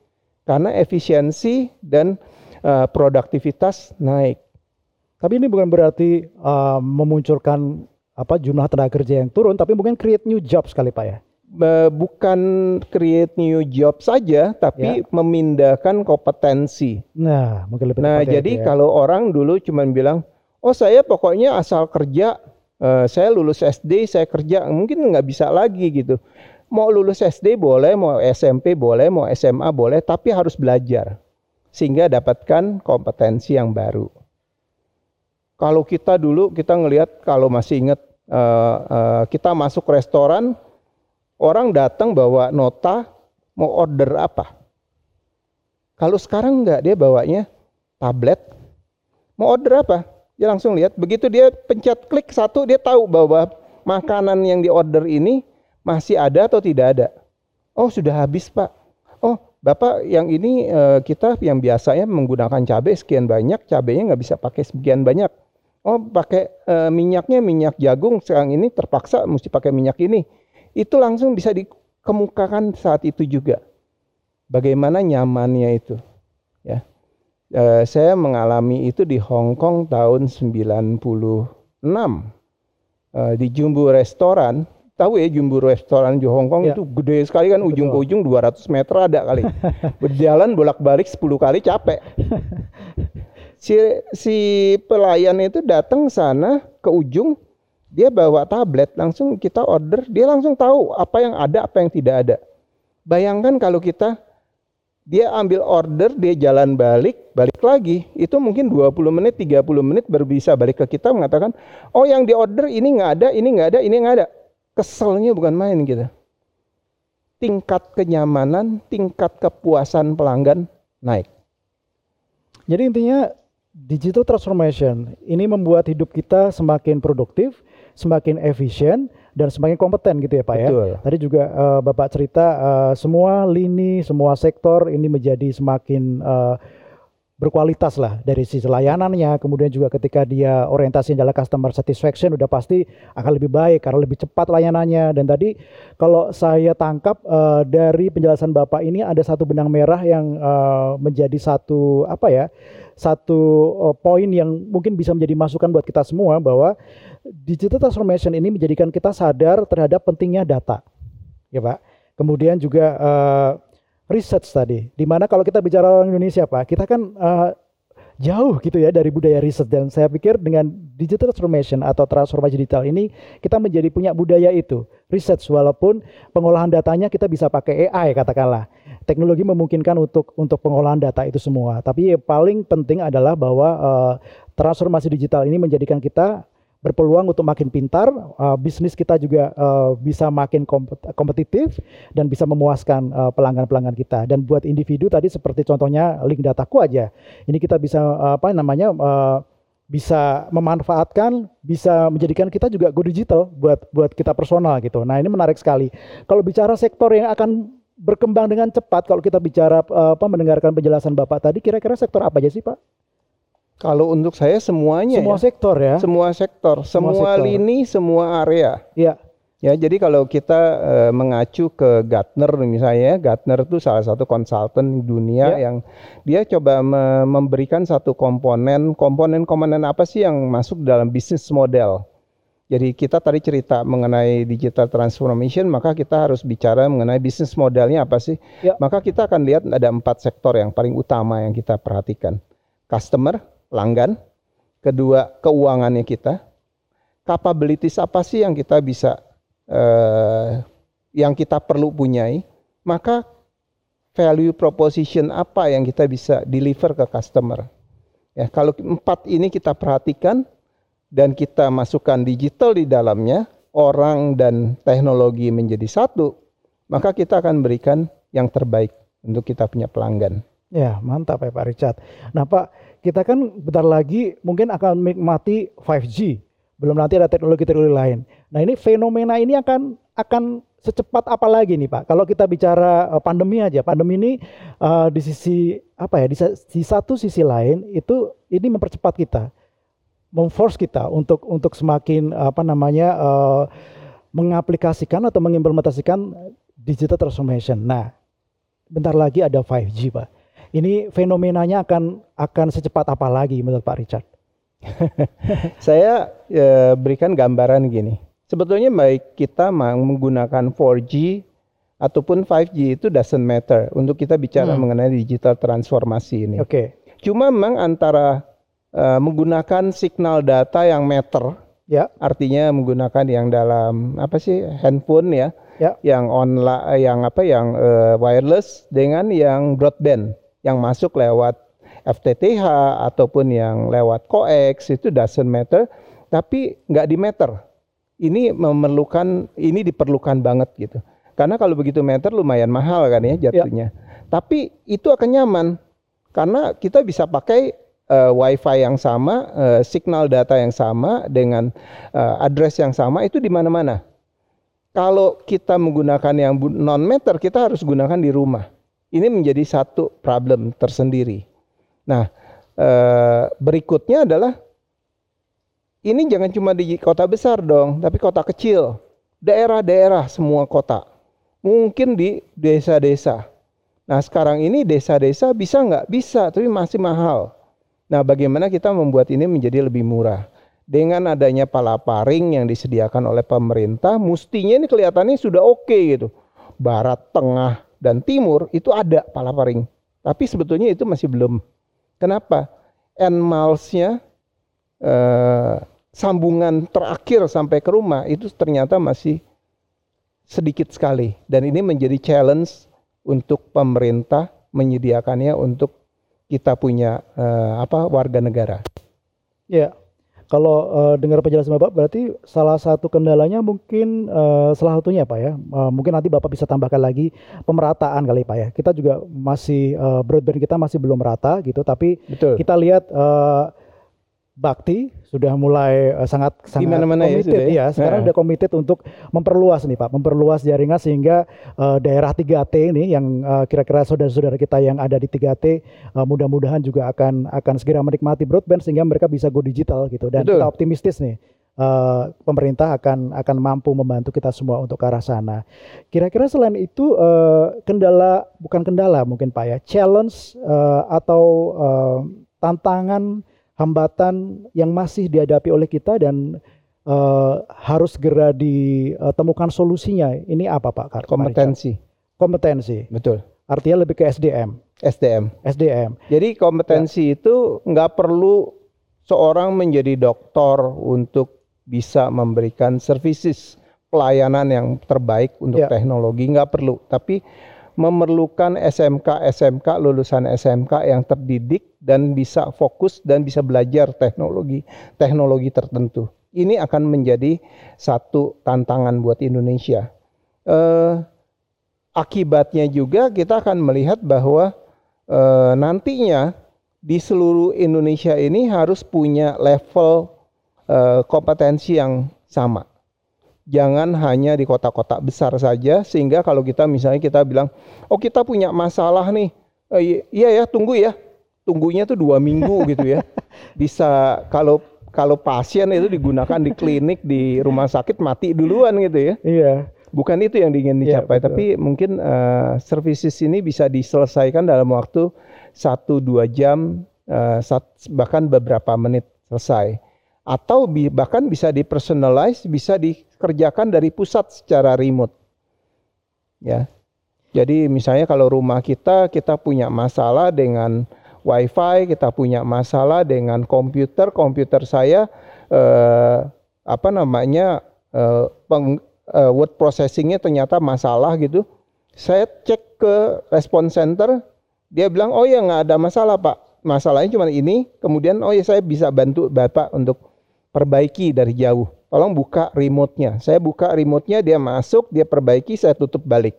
Karena efisiensi dan eh, produktivitas naik. Tapi ini bukan berarti uh, memunculkan apa jumlah tenaga kerja yang turun, tapi mungkin create new jobs kali Pak ya. Eh, bukan create new job saja, tapi memindahkan kompetensi. Nah, mungkin lebih Nah, jadi ya. kalau orang dulu cuman bilang, oh saya pokoknya asal kerja, eh, saya lulus SD, saya kerja, mungkin nggak bisa lagi gitu. Mau lulus SD boleh, mau SMP boleh, mau SMA boleh, tapi harus belajar sehingga dapatkan kompetensi yang baru. Kalau kita dulu kita ngelihat kalau masih ingat eh, eh, kita masuk restoran, orang datang bawa nota mau order apa. Kalau sekarang enggak, dia bawanya tablet. Mau order apa? Dia langsung lihat. Begitu dia pencet klik satu, dia tahu bahwa makanan yang di order ini masih ada atau tidak ada. Oh sudah habis pak. Oh bapak yang ini eh, kita yang biasanya menggunakan cabai sekian banyak, cabainya nggak bisa pakai sekian banyak. Oh pakai eh, minyaknya minyak jagung sekarang ini terpaksa mesti pakai minyak ini. Itu langsung bisa dikemukakan saat itu juga. Bagaimana nyamannya itu, ya. Eh, saya mengalami itu di Hong Kong tahun 96 Eh, di Jumbo Restoran. Tahu ya Jumbo Restoran di Hong Kong Ya. itu gede sekali kan ujung ke ujung 200 meter ada kali. Berjalan bolak-balik 10 kali capek. Si si pelayan itu datang sana ke ujung dia bawa tablet langsung kita order dia langsung tahu apa yang ada apa yang tidak ada. Bayangkan kalau kita dia ambil order, dia jalan balik, balik lagi. Itu mungkin 20 menit, 30 menit baru bisa balik ke kita mengatakan, oh yang di order ini nggak ada, ini nggak ada, ini nggak ada. Keselnya bukan main kita. Tingkat kenyamanan, tingkat kepuasan pelanggan naik. Jadi intinya digital transformation ini membuat hidup kita semakin produktif, semakin efisien dan semakin kompeten gitu ya Pak ya. Betul. Tadi juga eh, Bapak cerita eh, semua lini, semua sektor ini menjadi semakin eh, berkualitas lah dari sisi layanannya, kemudian juga ketika dia orientasinya adalah customer satisfaction udah pasti akan lebih baik karena lebih cepat layanannya dan tadi kalau saya tangkap eh, dari penjelasan Bapak ini ada satu benang merah yang eh, menjadi satu apa ya satu eh, poin yang mungkin bisa menjadi masukan buat kita semua bahwa digital transformation ini menjadikan kita sadar terhadap pentingnya data. Ya Pak. Kemudian juga eh, research tadi, di mana kalau kita bicara orang Indonesia Pak, kita kan eh, jauh gitu ya dari budaya riset dan saya pikir dengan digital transformation atau transformasi digital ini kita menjadi punya budaya itu research. Walaupun pengolahan datanya kita bisa pakai AI katakanlah teknologi memungkinkan untuk untuk pengolahan data itu semua tapi yang paling penting adalah bahwa eh, transformasi digital ini menjadikan kita berpeluang untuk makin pintar, uh, bisnis kita juga uh, bisa makin kompet- kompetitif dan bisa memuaskan uh, pelanggan-pelanggan kita. Dan buat individu tadi seperti contohnya link dataku aja, ini kita bisa uh, apa namanya uh, bisa memanfaatkan, bisa menjadikan kita juga go digital buat buat kita personal gitu. Nah, ini menarik sekali. Kalau bicara sektor yang akan berkembang dengan cepat, kalau kita bicara eh, apa mendengarkan penjelasan Bapak tadi, kira-kira sektor apa aja sih, Pak? Kalau untuk saya semuanya Semua ya. sektor ya. semua sektor, semua, sektor. lini, semua area. Iya. Ya, jadi kalau kita eh, mengacu ke Gartner misalnya, Gartner itu salah satu konsultan dunia Ya. yang dia coba me- memberikan satu komponen, komponen-komponen apa sih yang masuk dalam bisnis model. Jadi kita tadi cerita mengenai digital transformation, maka kita harus bicara mengenai bisnis modelnya apa sih. Ya. Maka kita akan lihat ada empat sektor yang paling utama yang kita perhatikan. Customer, pelanggan. Kedua, keuangannya kita. Capabilities apa sih yang kita bisa eh, yang kita perlu punyai, maka value proposition apa yang kita bisa deliver ke customer. Ya, kalau empat ini kita perhatikan dan kita masukkan digital di dalamnya, orang dan teknologi menjadi satu, maka kita akan berikan yang terbaik untuk kita punya pelanggan. Ya, mantap ya Pak Richard. Nah Pak, kita kan bentar lagi mungkin akan menikmati 5G. Belum nanti ada teknologi-teknologi lain. Nah ini fenomena ini akan akan secepat apa lagi nih Pak? Kalau kita bicara eh, pandemi aja, pandemi ini eh, di sisi apa ya? Di, di satu sisi lain itu ini mempercepat kita, memforce kita untuk untuk semakin apa namanya eh, mengaplikasikan atau mengimplementasikan digital transformation. Nah, bentar lagi ada 5G Pak. Ini fenomenanya akan akan secepat apa lagi menurut Pak Richard? Saya eh, berikan gambaran gini. Sebetulnya baik kita menggunakan 4G ataupun 5G itu doesn't matter untuk kita bicara Hmm. mengenai digital transformasi ini. Oke, Cuma memang antara eh, menggunakan signal data yang meter, ya, artinya menggunakan yang dalam apa sih handphone ya, Ya. yang online, yang apa, yang eh, wireless dengan yang broadband yang masuk lewat FTTH ataupun yang lewat coax itu doesn't matter, tapi nggak di meter. Ini memerlukan, ini diperlukan banget gitu. Karena kalau begitu meter lumayan mahal kan ya jatuhnya. Tapi itu akan nyaman karena kita bisa pakai eh, WiFi yang sama, eh, signal data yang sama dengan eh, address yang sama itu di mana-mana. Kalau kita menggunakan yang non meter, kita harus gunakan di rumah. Ini menjadi satu problem tersendiri. Nah, eh, berikutnya adalah ini jangan cuma di kota besar dong, tapi kota kecil, daerah-daerah semua kota, mungkin di desa-desa. Nah sekarang ini desa-desa bisa nggak? Bisa, tapi masih mahal. Nah bagaimana kita membuat ini menjadi lebih murah? Dengan adanya palaparing yang disediakan oleh pemerintah, mestinya ini kelihatannya sudah oke gitu. Barat, tengah, dan timur itu ada palaparing. Tapi sebetulnya itu masih belum. Kenapa? End milesnya eh, sambungan terakhir sampai ke rumah itu ternyata masih sedikit sekali. Dan ini menjadi challenge untuk pemerintah menyediakannya untuk kita punya eh, apa warga negara. ya. Kalau eh, dengar penjelasan Bapak, berarti salah satu kendalanya mungkin eh, salah satunya Pak ya. Eh, mungkin nanti Bapak bisa tambahkan lagi pemerataan kali Pak ya. Kita juga masih eh, broadband kita masih belum rata gitu, tapi Betul. kita lihat eh, Bakti sudah mulai eh, sangat sangat mana-mana ya sudah ya. ya. Sekarang Nah. udah committed untuk memperluas nih Pak, memperluas jaringan sehingga eh, daerah 3T ini yang eh, kira-kira saudara-saudara kita yang ada di 3T eh, mudah-mudahan juga akan akan segera menikmati broadband sehingga mereka bisa go digital gitu. Dan Betul. kita optimistis nih eh, pemerintah akan akan mampu membantu kita semua untuk ke arah sana. Kira-kira selain itu eh, kendala bukan kendala mungkin Pak ya, challenge eh, atau eh, tantangan hambatan yang masih dihadapi oleh kita dan eh, harus segera ditemukan solusinya. Ini apa Pak? Kar- Kompetensi. Kompetensi. Betul. Artinya lebih ke SDM. SDM. SDM. Jadi kompetensi itu nggak perlu seorang menjadi doktor untuk bisa memberikan services pelayanan yang terbaik untuk Ya. teknologi nggak perlu. Tapi memerlukan SMK SMK lulusan SMK yang terdidik dan bisa fokus dan bisa belajar teknologi teknologi tertentu. Ini akan menjadi satu tantangan buat Indonesia. Eh, akibatnya juga kita akan melihat bahwa eh, nantinya di seluruh Indonesia ini harus punya level uh, kompetensi yang sama. Jangan hanya di kota-kota besar saja sehingga kalau kita misalnya kita bilang, "Oh, kita punya masalah nih." Oh, iya ya, tunggu ya. Tunggunya tuh dua minggu gitu ya. Bisa kalau kalau pasien itu digunakan di klinik di rumah sakit mati duluan gitu ya. Iya. Bukan itu yang ingin iya, dicapai, ya, tapi mungkin uh, services ini bisa diselesaikan dalam waktu satu dua jam, uh, bahkan beberapa menit selesai atau bahkan bisa dipersonalize, bisa dikerjakan dari pusat secara remote. Ya. Jadi misalnya kalau rumah kita kita punya masalah dengan WiFi, kita punya masalah dengan komputer, komputer saya eh, apa namanya eh, peng, eh, word processingnya ternyata masalah gitu. Saya cek ke response center, dia bilang oh ya nggak ada masalah pak, masalahnya cuma ini. Kemudian oh ya saya bisa bantu bapak untuk perbaiki dari jauh. Tolong buka remote-nya. Saya buka remote-nya, dia masuk, dia perbaiki, saya tutup balik.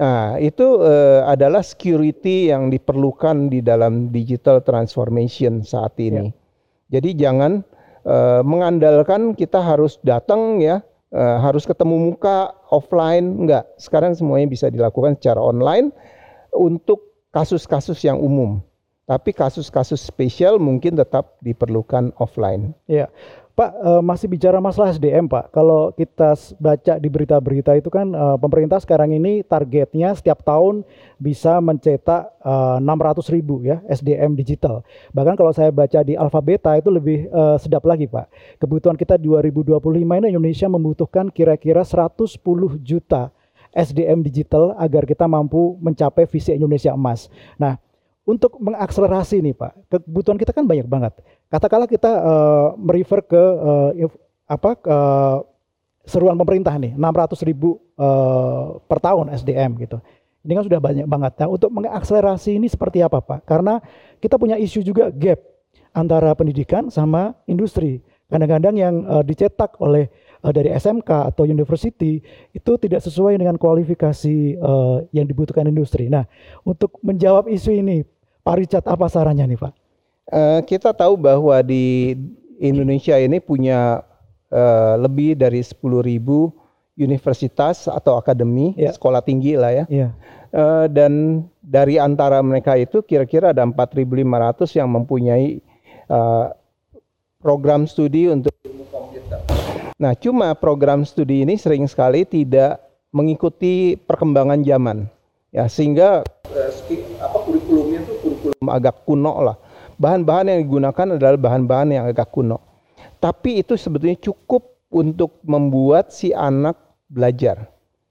Nah, itu uh, adalah security yang diperlukan di dalam digital transformation saat ini. Ya. Jadi jangan uh, mengandalkan kita harus datang ya, uh, harus ketemu muka offline, enggak. Sekarang semuanya bisa dilakukan secara online untuk kasus-kasus yang umum. Tapi kasus-kasus spesial mungkin tetap diperlukan offline. Iya. Pak, uh, masih bicara masalah SDM, Pak. Kalau kita baca di berita-berita itu kan uh, pemerintah sekarang ini targetnya setiap tahun bisa mencetak uh, 600 ribu ya SDM digital. Bahkan kalau saya baca di Alfabeta itu lebih uh, sedap lagi, Pak. Kebutuhan kita 2025 ini Indonesia membutuhkan kira-kira 110 juta SDM digital agar kita mampu mencapai visi Indonesia emas. Nah, untuk mengakselerasi nih Pak, kebutuhan kita kan banyak banget. Katakanlah kita uh, merefer ke uh, apa ke seruan pemerintah nih, 600 ribu uh, per tahun SDM gitu. Ini kan sudah banyak banget. Nah, untuk mengakselerasi ini seperti apa Pak? Karena kita punya isu juga gap antara pendidikan sama industri. Kadang-kadang yang uh, dicetak oleh uh, dari SMK atau university itu tidak sesuai dengan kualifikasi uh, yang dibutuhkan industri. Nah, untuk menjawab isu ini, Pak Richard apa sarannya nih Pak? Uh, kita tahu bahwa di Indonesia ini punya uh, lebih dari 10.000 universitas atau akademi yeah. sekolah tinggi lah ya. Yeah. Uh, dan dari antara mereka itu kira-kira ada 4.500 yang mempunyai uh, program studi untuk ilmu komputer. Nah, cuma program studi ini sering sekali tidak mengikuti perkembangan zaman. Ya, sehingga uh, apa kurikulumnya itu kurikulum agak kuno lah. Bahan-bahan yang digunakan adalah bahan-bahan yang agak kuno. Tapi itu sebetulnya cukup untuk membuat si anak belajar.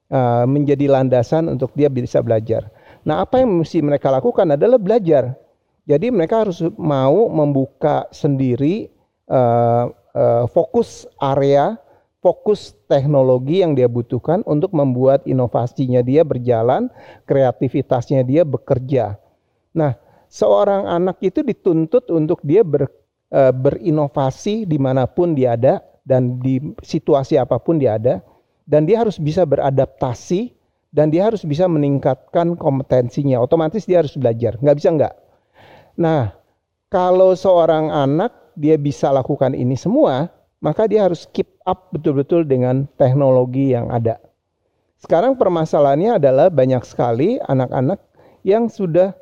Uh, menjadi landasan untuk dia bisa belajar. Nah, apa yang mesti mereka lakukan adalah belajar. Jadi mereka harus mau membuka sendiri uh, uh, fokus area, fokus teknologi yang dia butuhkan untuk membuat inovasinya dia berjalan, kreativitasnya dia bekerja. Nah, seorang anak itu dituntut untuk dia ber, uh, berinovasi di mana pun dia ada dan di situasi apa pun dia ada, dan dia harus bisa beradaptasi dan dia harus bisa meningkatkan kompetensinya. Otomatis dia harus belajar, nggak bisa nggak. Nah, kalau seorang anak dia bisa lakukan ini semua, maka dia harus keep up betul-betul dengan teknologi yang ada. Sekarang permasalahannya adalah banyak sekali anak-anak yang sudah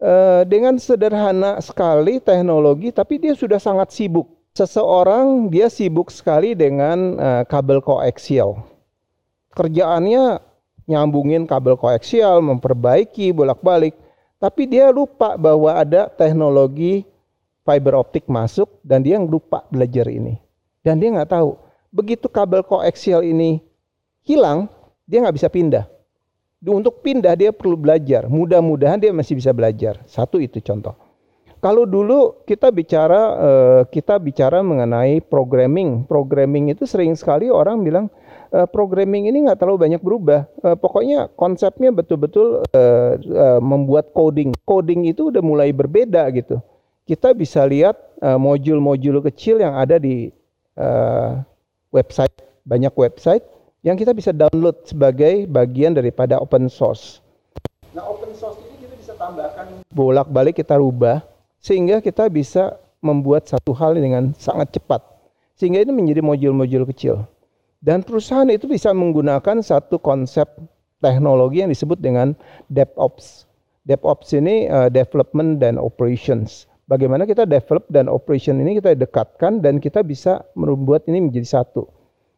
uh, dengan sederhana sekali teknologi, tapi dia sudah sangat sibuk. Seseorang dia sibuk sekali dengan uh, kabel koaksial. Kerjaannya nyambungin kabel koaksial, memperbaiki bolak-balik, tapi dia lupa bahwa ada teknologi fiber optik masuk dan dia lupa belajar ini. Dan dia nggak tahu. Begitu kabel koaksial ini hilang, dia nggak bisa pindah. Untuk pindah dia perlu belajar. Mudah-mudahan dia masih bisa belajar. Satu itu contoh. Kalau dulu kita bicara uh, kita bicara mengenai programming, programming itu sering sekali orang bilang uh, programming ini nggak terlalu banyak berubah. Uh, pokoknya konsepnya betul-betul membuat coding. Coding itu udah mulai berbeda gitu kita bisa lihat uh, modul-modul kecil yang ada di uh, website banyak website yang kita bisa download sebagai bagian daripada open source. Nah, open source ini kita bisa tambahkan bolak-balik kita rubah sehingga kita bisa membuat satu hal dengan sangat cepat. Sehingga ini menjadi modul-modul kecil. Dan perusahaan itu bisa menggunakan satu konsep teknologi yang disebut dengan DevOps. DevOps ini uh, development dan operations. Bagaimana kita develop dan operation ini kita dekatkan dan kita bisa membuat ini menjadi satu.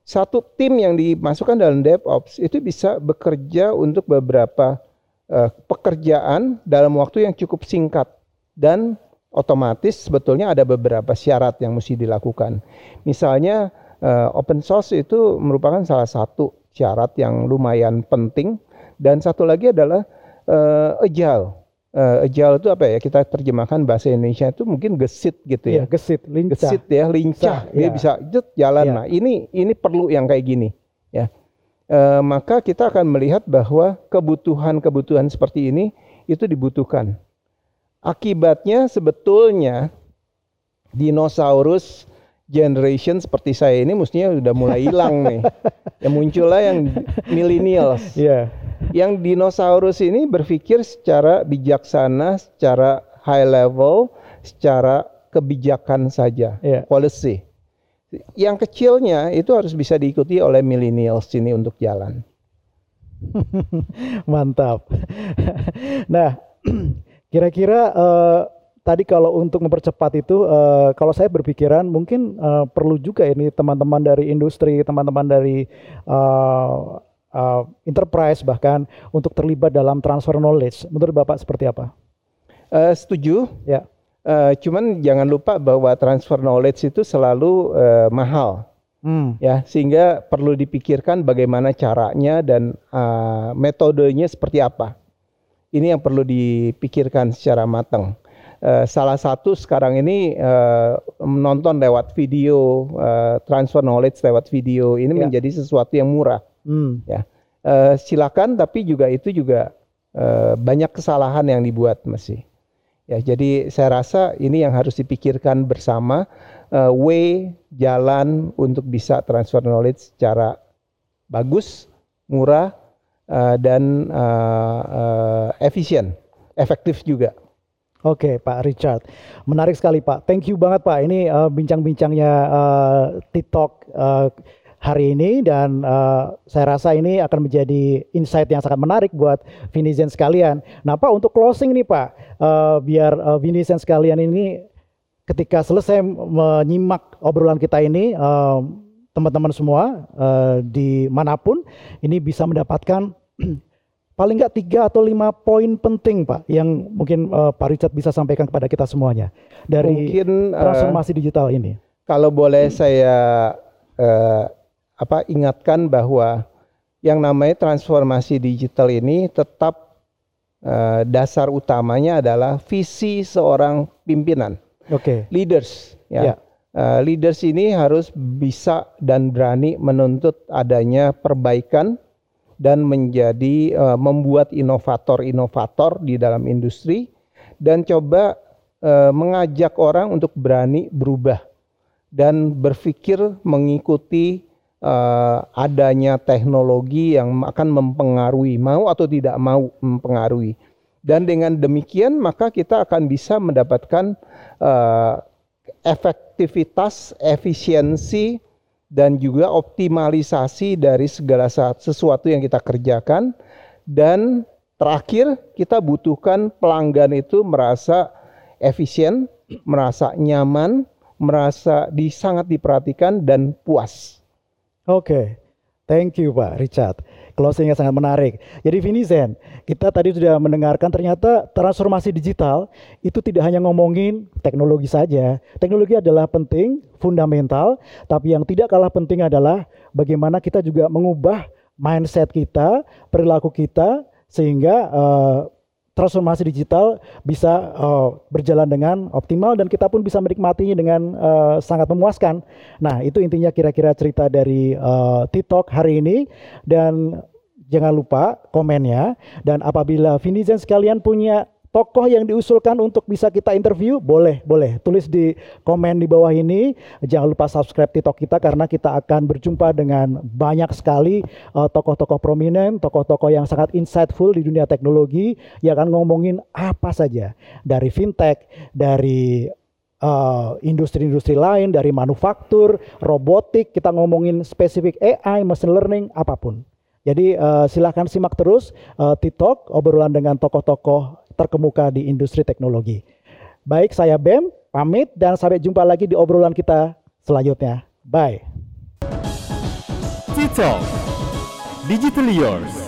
Satu tim yang dimasukkan dalam DevOps itu bisa bekerja untuk beberapa uh, pekerjaan dalam waktu yang cukup singkat dan otomatis sebetulnya ada beberapa syarat yang mesti dilakukan. Misalnya uh, open source itu merupakan salah satu syarat yang lumayan penting dan satu lagi adalah uh, agile. Uh, agile itu apa ya? Kita terjemahkan bahasa Indonesia itu mungkin gesit gitu ya. Iya, gesit, lincah. Gesit ya, lincah. Dia ya. bisa jet jalan. Ya. Nah, ini ini perlu yang kayak gini ya. Uh, maka kita akan melihat bahwa kebutuhan-kebutuhan seperti ini itu dibutuhkan. Akibatnya sebetulnya dinosaurus generation seperti saya ini mestinya udah mulai hilang nih. Yang muncullah yang millennials. Iya. Yang dinosaurus ini berpikir secara bijaksana, secara high level, secara kebijakan saja, Iya. policy. Yang kecilnya itu harus bisa diikuti oleh millennials ini untuk jalan. Mantap. nah, kira-kira eh, tadi kalau untuk mempercepat itu, eh, kalau saya berpikiran mungkin eh, perlu juga ini teman-teman dari industri, teman-teman dari eh, eh, enterprise bahkan untuk terlibat dalam transfer knowledge. Menurut Bapak seperti apa? Eh, setuju. Ya, Eh, cuman jangan lupa bahwa transfer knowledge itu selalu eh, mahal. hmm. ya sehingga perlu dipikirkan bagaimana caranya dan uh, metodenya seperti apa. Ini yang perlu dipikirkan secara matang. Uh, salah satu sekarang ini uh, menonton lewat video, uh, transfer knowledge lewat video ini Ya. menjadi sesuatu yang murah. Hmm. Ya, Uh, silakan tapi juga itu juga uh, banyak kesalahan yang dibuat masih. Ya, jadi saya rasa ini yang harus dipikirkan bersama uh, way jalan untuk bisa transfer knowledge secara bagus, murah uh, dan uh, uh, efisien, efektif juga. Oke, Pak Richard. Menarik sekali, Pak. Thank you banget, Pak. Ini eh, bincang-bincangnya eh, TikTok eh, hari ini dan eh, saya rasa ini akan menjadi insight yang sangat menarik buat Vinizen sekalian. Nah, Pak, untuk closing nih, Pak, eh, biar eh, Vinizen sekalian ini ketika selesai menyimak obrolan kita ini, eh, teman-teman semua eh, di mana pun ini bisa mendapatkan paling nggak tiga atau lima poin penting Pak yang mungkin eh, Pak Richard bisa sampaikan kepada kita semuanya dari Mungkin uh, transformasi digital ini. kalau boleh saya uh, apa ingatkan bahwa yang namanya transformasi digital ini tetap uh, dasar utamanya adalah visi seorang pimpinan. Oke. leaders Ya. ya. Uh, leaders ini harus bisa dan berani menuntut adanya perbaikan dan menjadi uh, membuat inovator-inovator di dalam industri dan coba uh, mengajak orang untuk berani berubah dan berpikir mengikuti uh, adanya teknologi yang akan mempengaruhi mau atau tidak mau mempengaruhi dan dengan demikian maka kita akan bisa mendapatkan uh, efektivitas, efisiensi dan juga optimalisasi dari segala sesuatu yang kita kerjakan dan terakhir kita butuhkan pelanggan itu merasa efisien, merasa nyaman, merasa di, sangat diperhatikan dan puas. Oke. Thank you Pak Richard. Closingnya sangat menarik. Jadi Vinizen, kita tadi sudah mendengarkan ternyata transformasi digital itu tidak hanya ngomongin teknologi saja. Teknologi adalah penting, fundamental, tapi yang tidak kalah penting adalah bagaimana kita juga mengubah mindset kita, perilaku kita sehingga eh, transformasi digital bisa eh, berjalan dengan optimal dan kita pun bisa menikmatinya dengan eh, sangat memuaskan. Nah, itu intinya kira-kira cerita dari eh, TikTok hari ini dan jangan lupa komennya dan apabila Vinizen sekalian punya tokoh yang diusulkan untuk bisa kita interview, boleh, boleh. Tulis di komen di bawah ini. Jangan lupa subscribe TikTok kita karena kita akan berjumpa dengan banyak sekali uh, tokoh-tokoh prominent, tokoh-tokoh yang sangat insightful di dunia teknologi yang akan ngomongin apa saja dari fintech, dari uh, industri-industri lain, dari manufaktur, robotik, kita ngomongin spesifik AI, machine learning, apa pun. Jadi uh, silahkan simak terus uh, TikTok obrolan dengan tokoh-tokoh terkemuka di industri teknologi. Baik, saya Bem, pamit dan sampai jumpa lagi di obrolan kita selanjutnya. Bye. TikTok Digital Yours.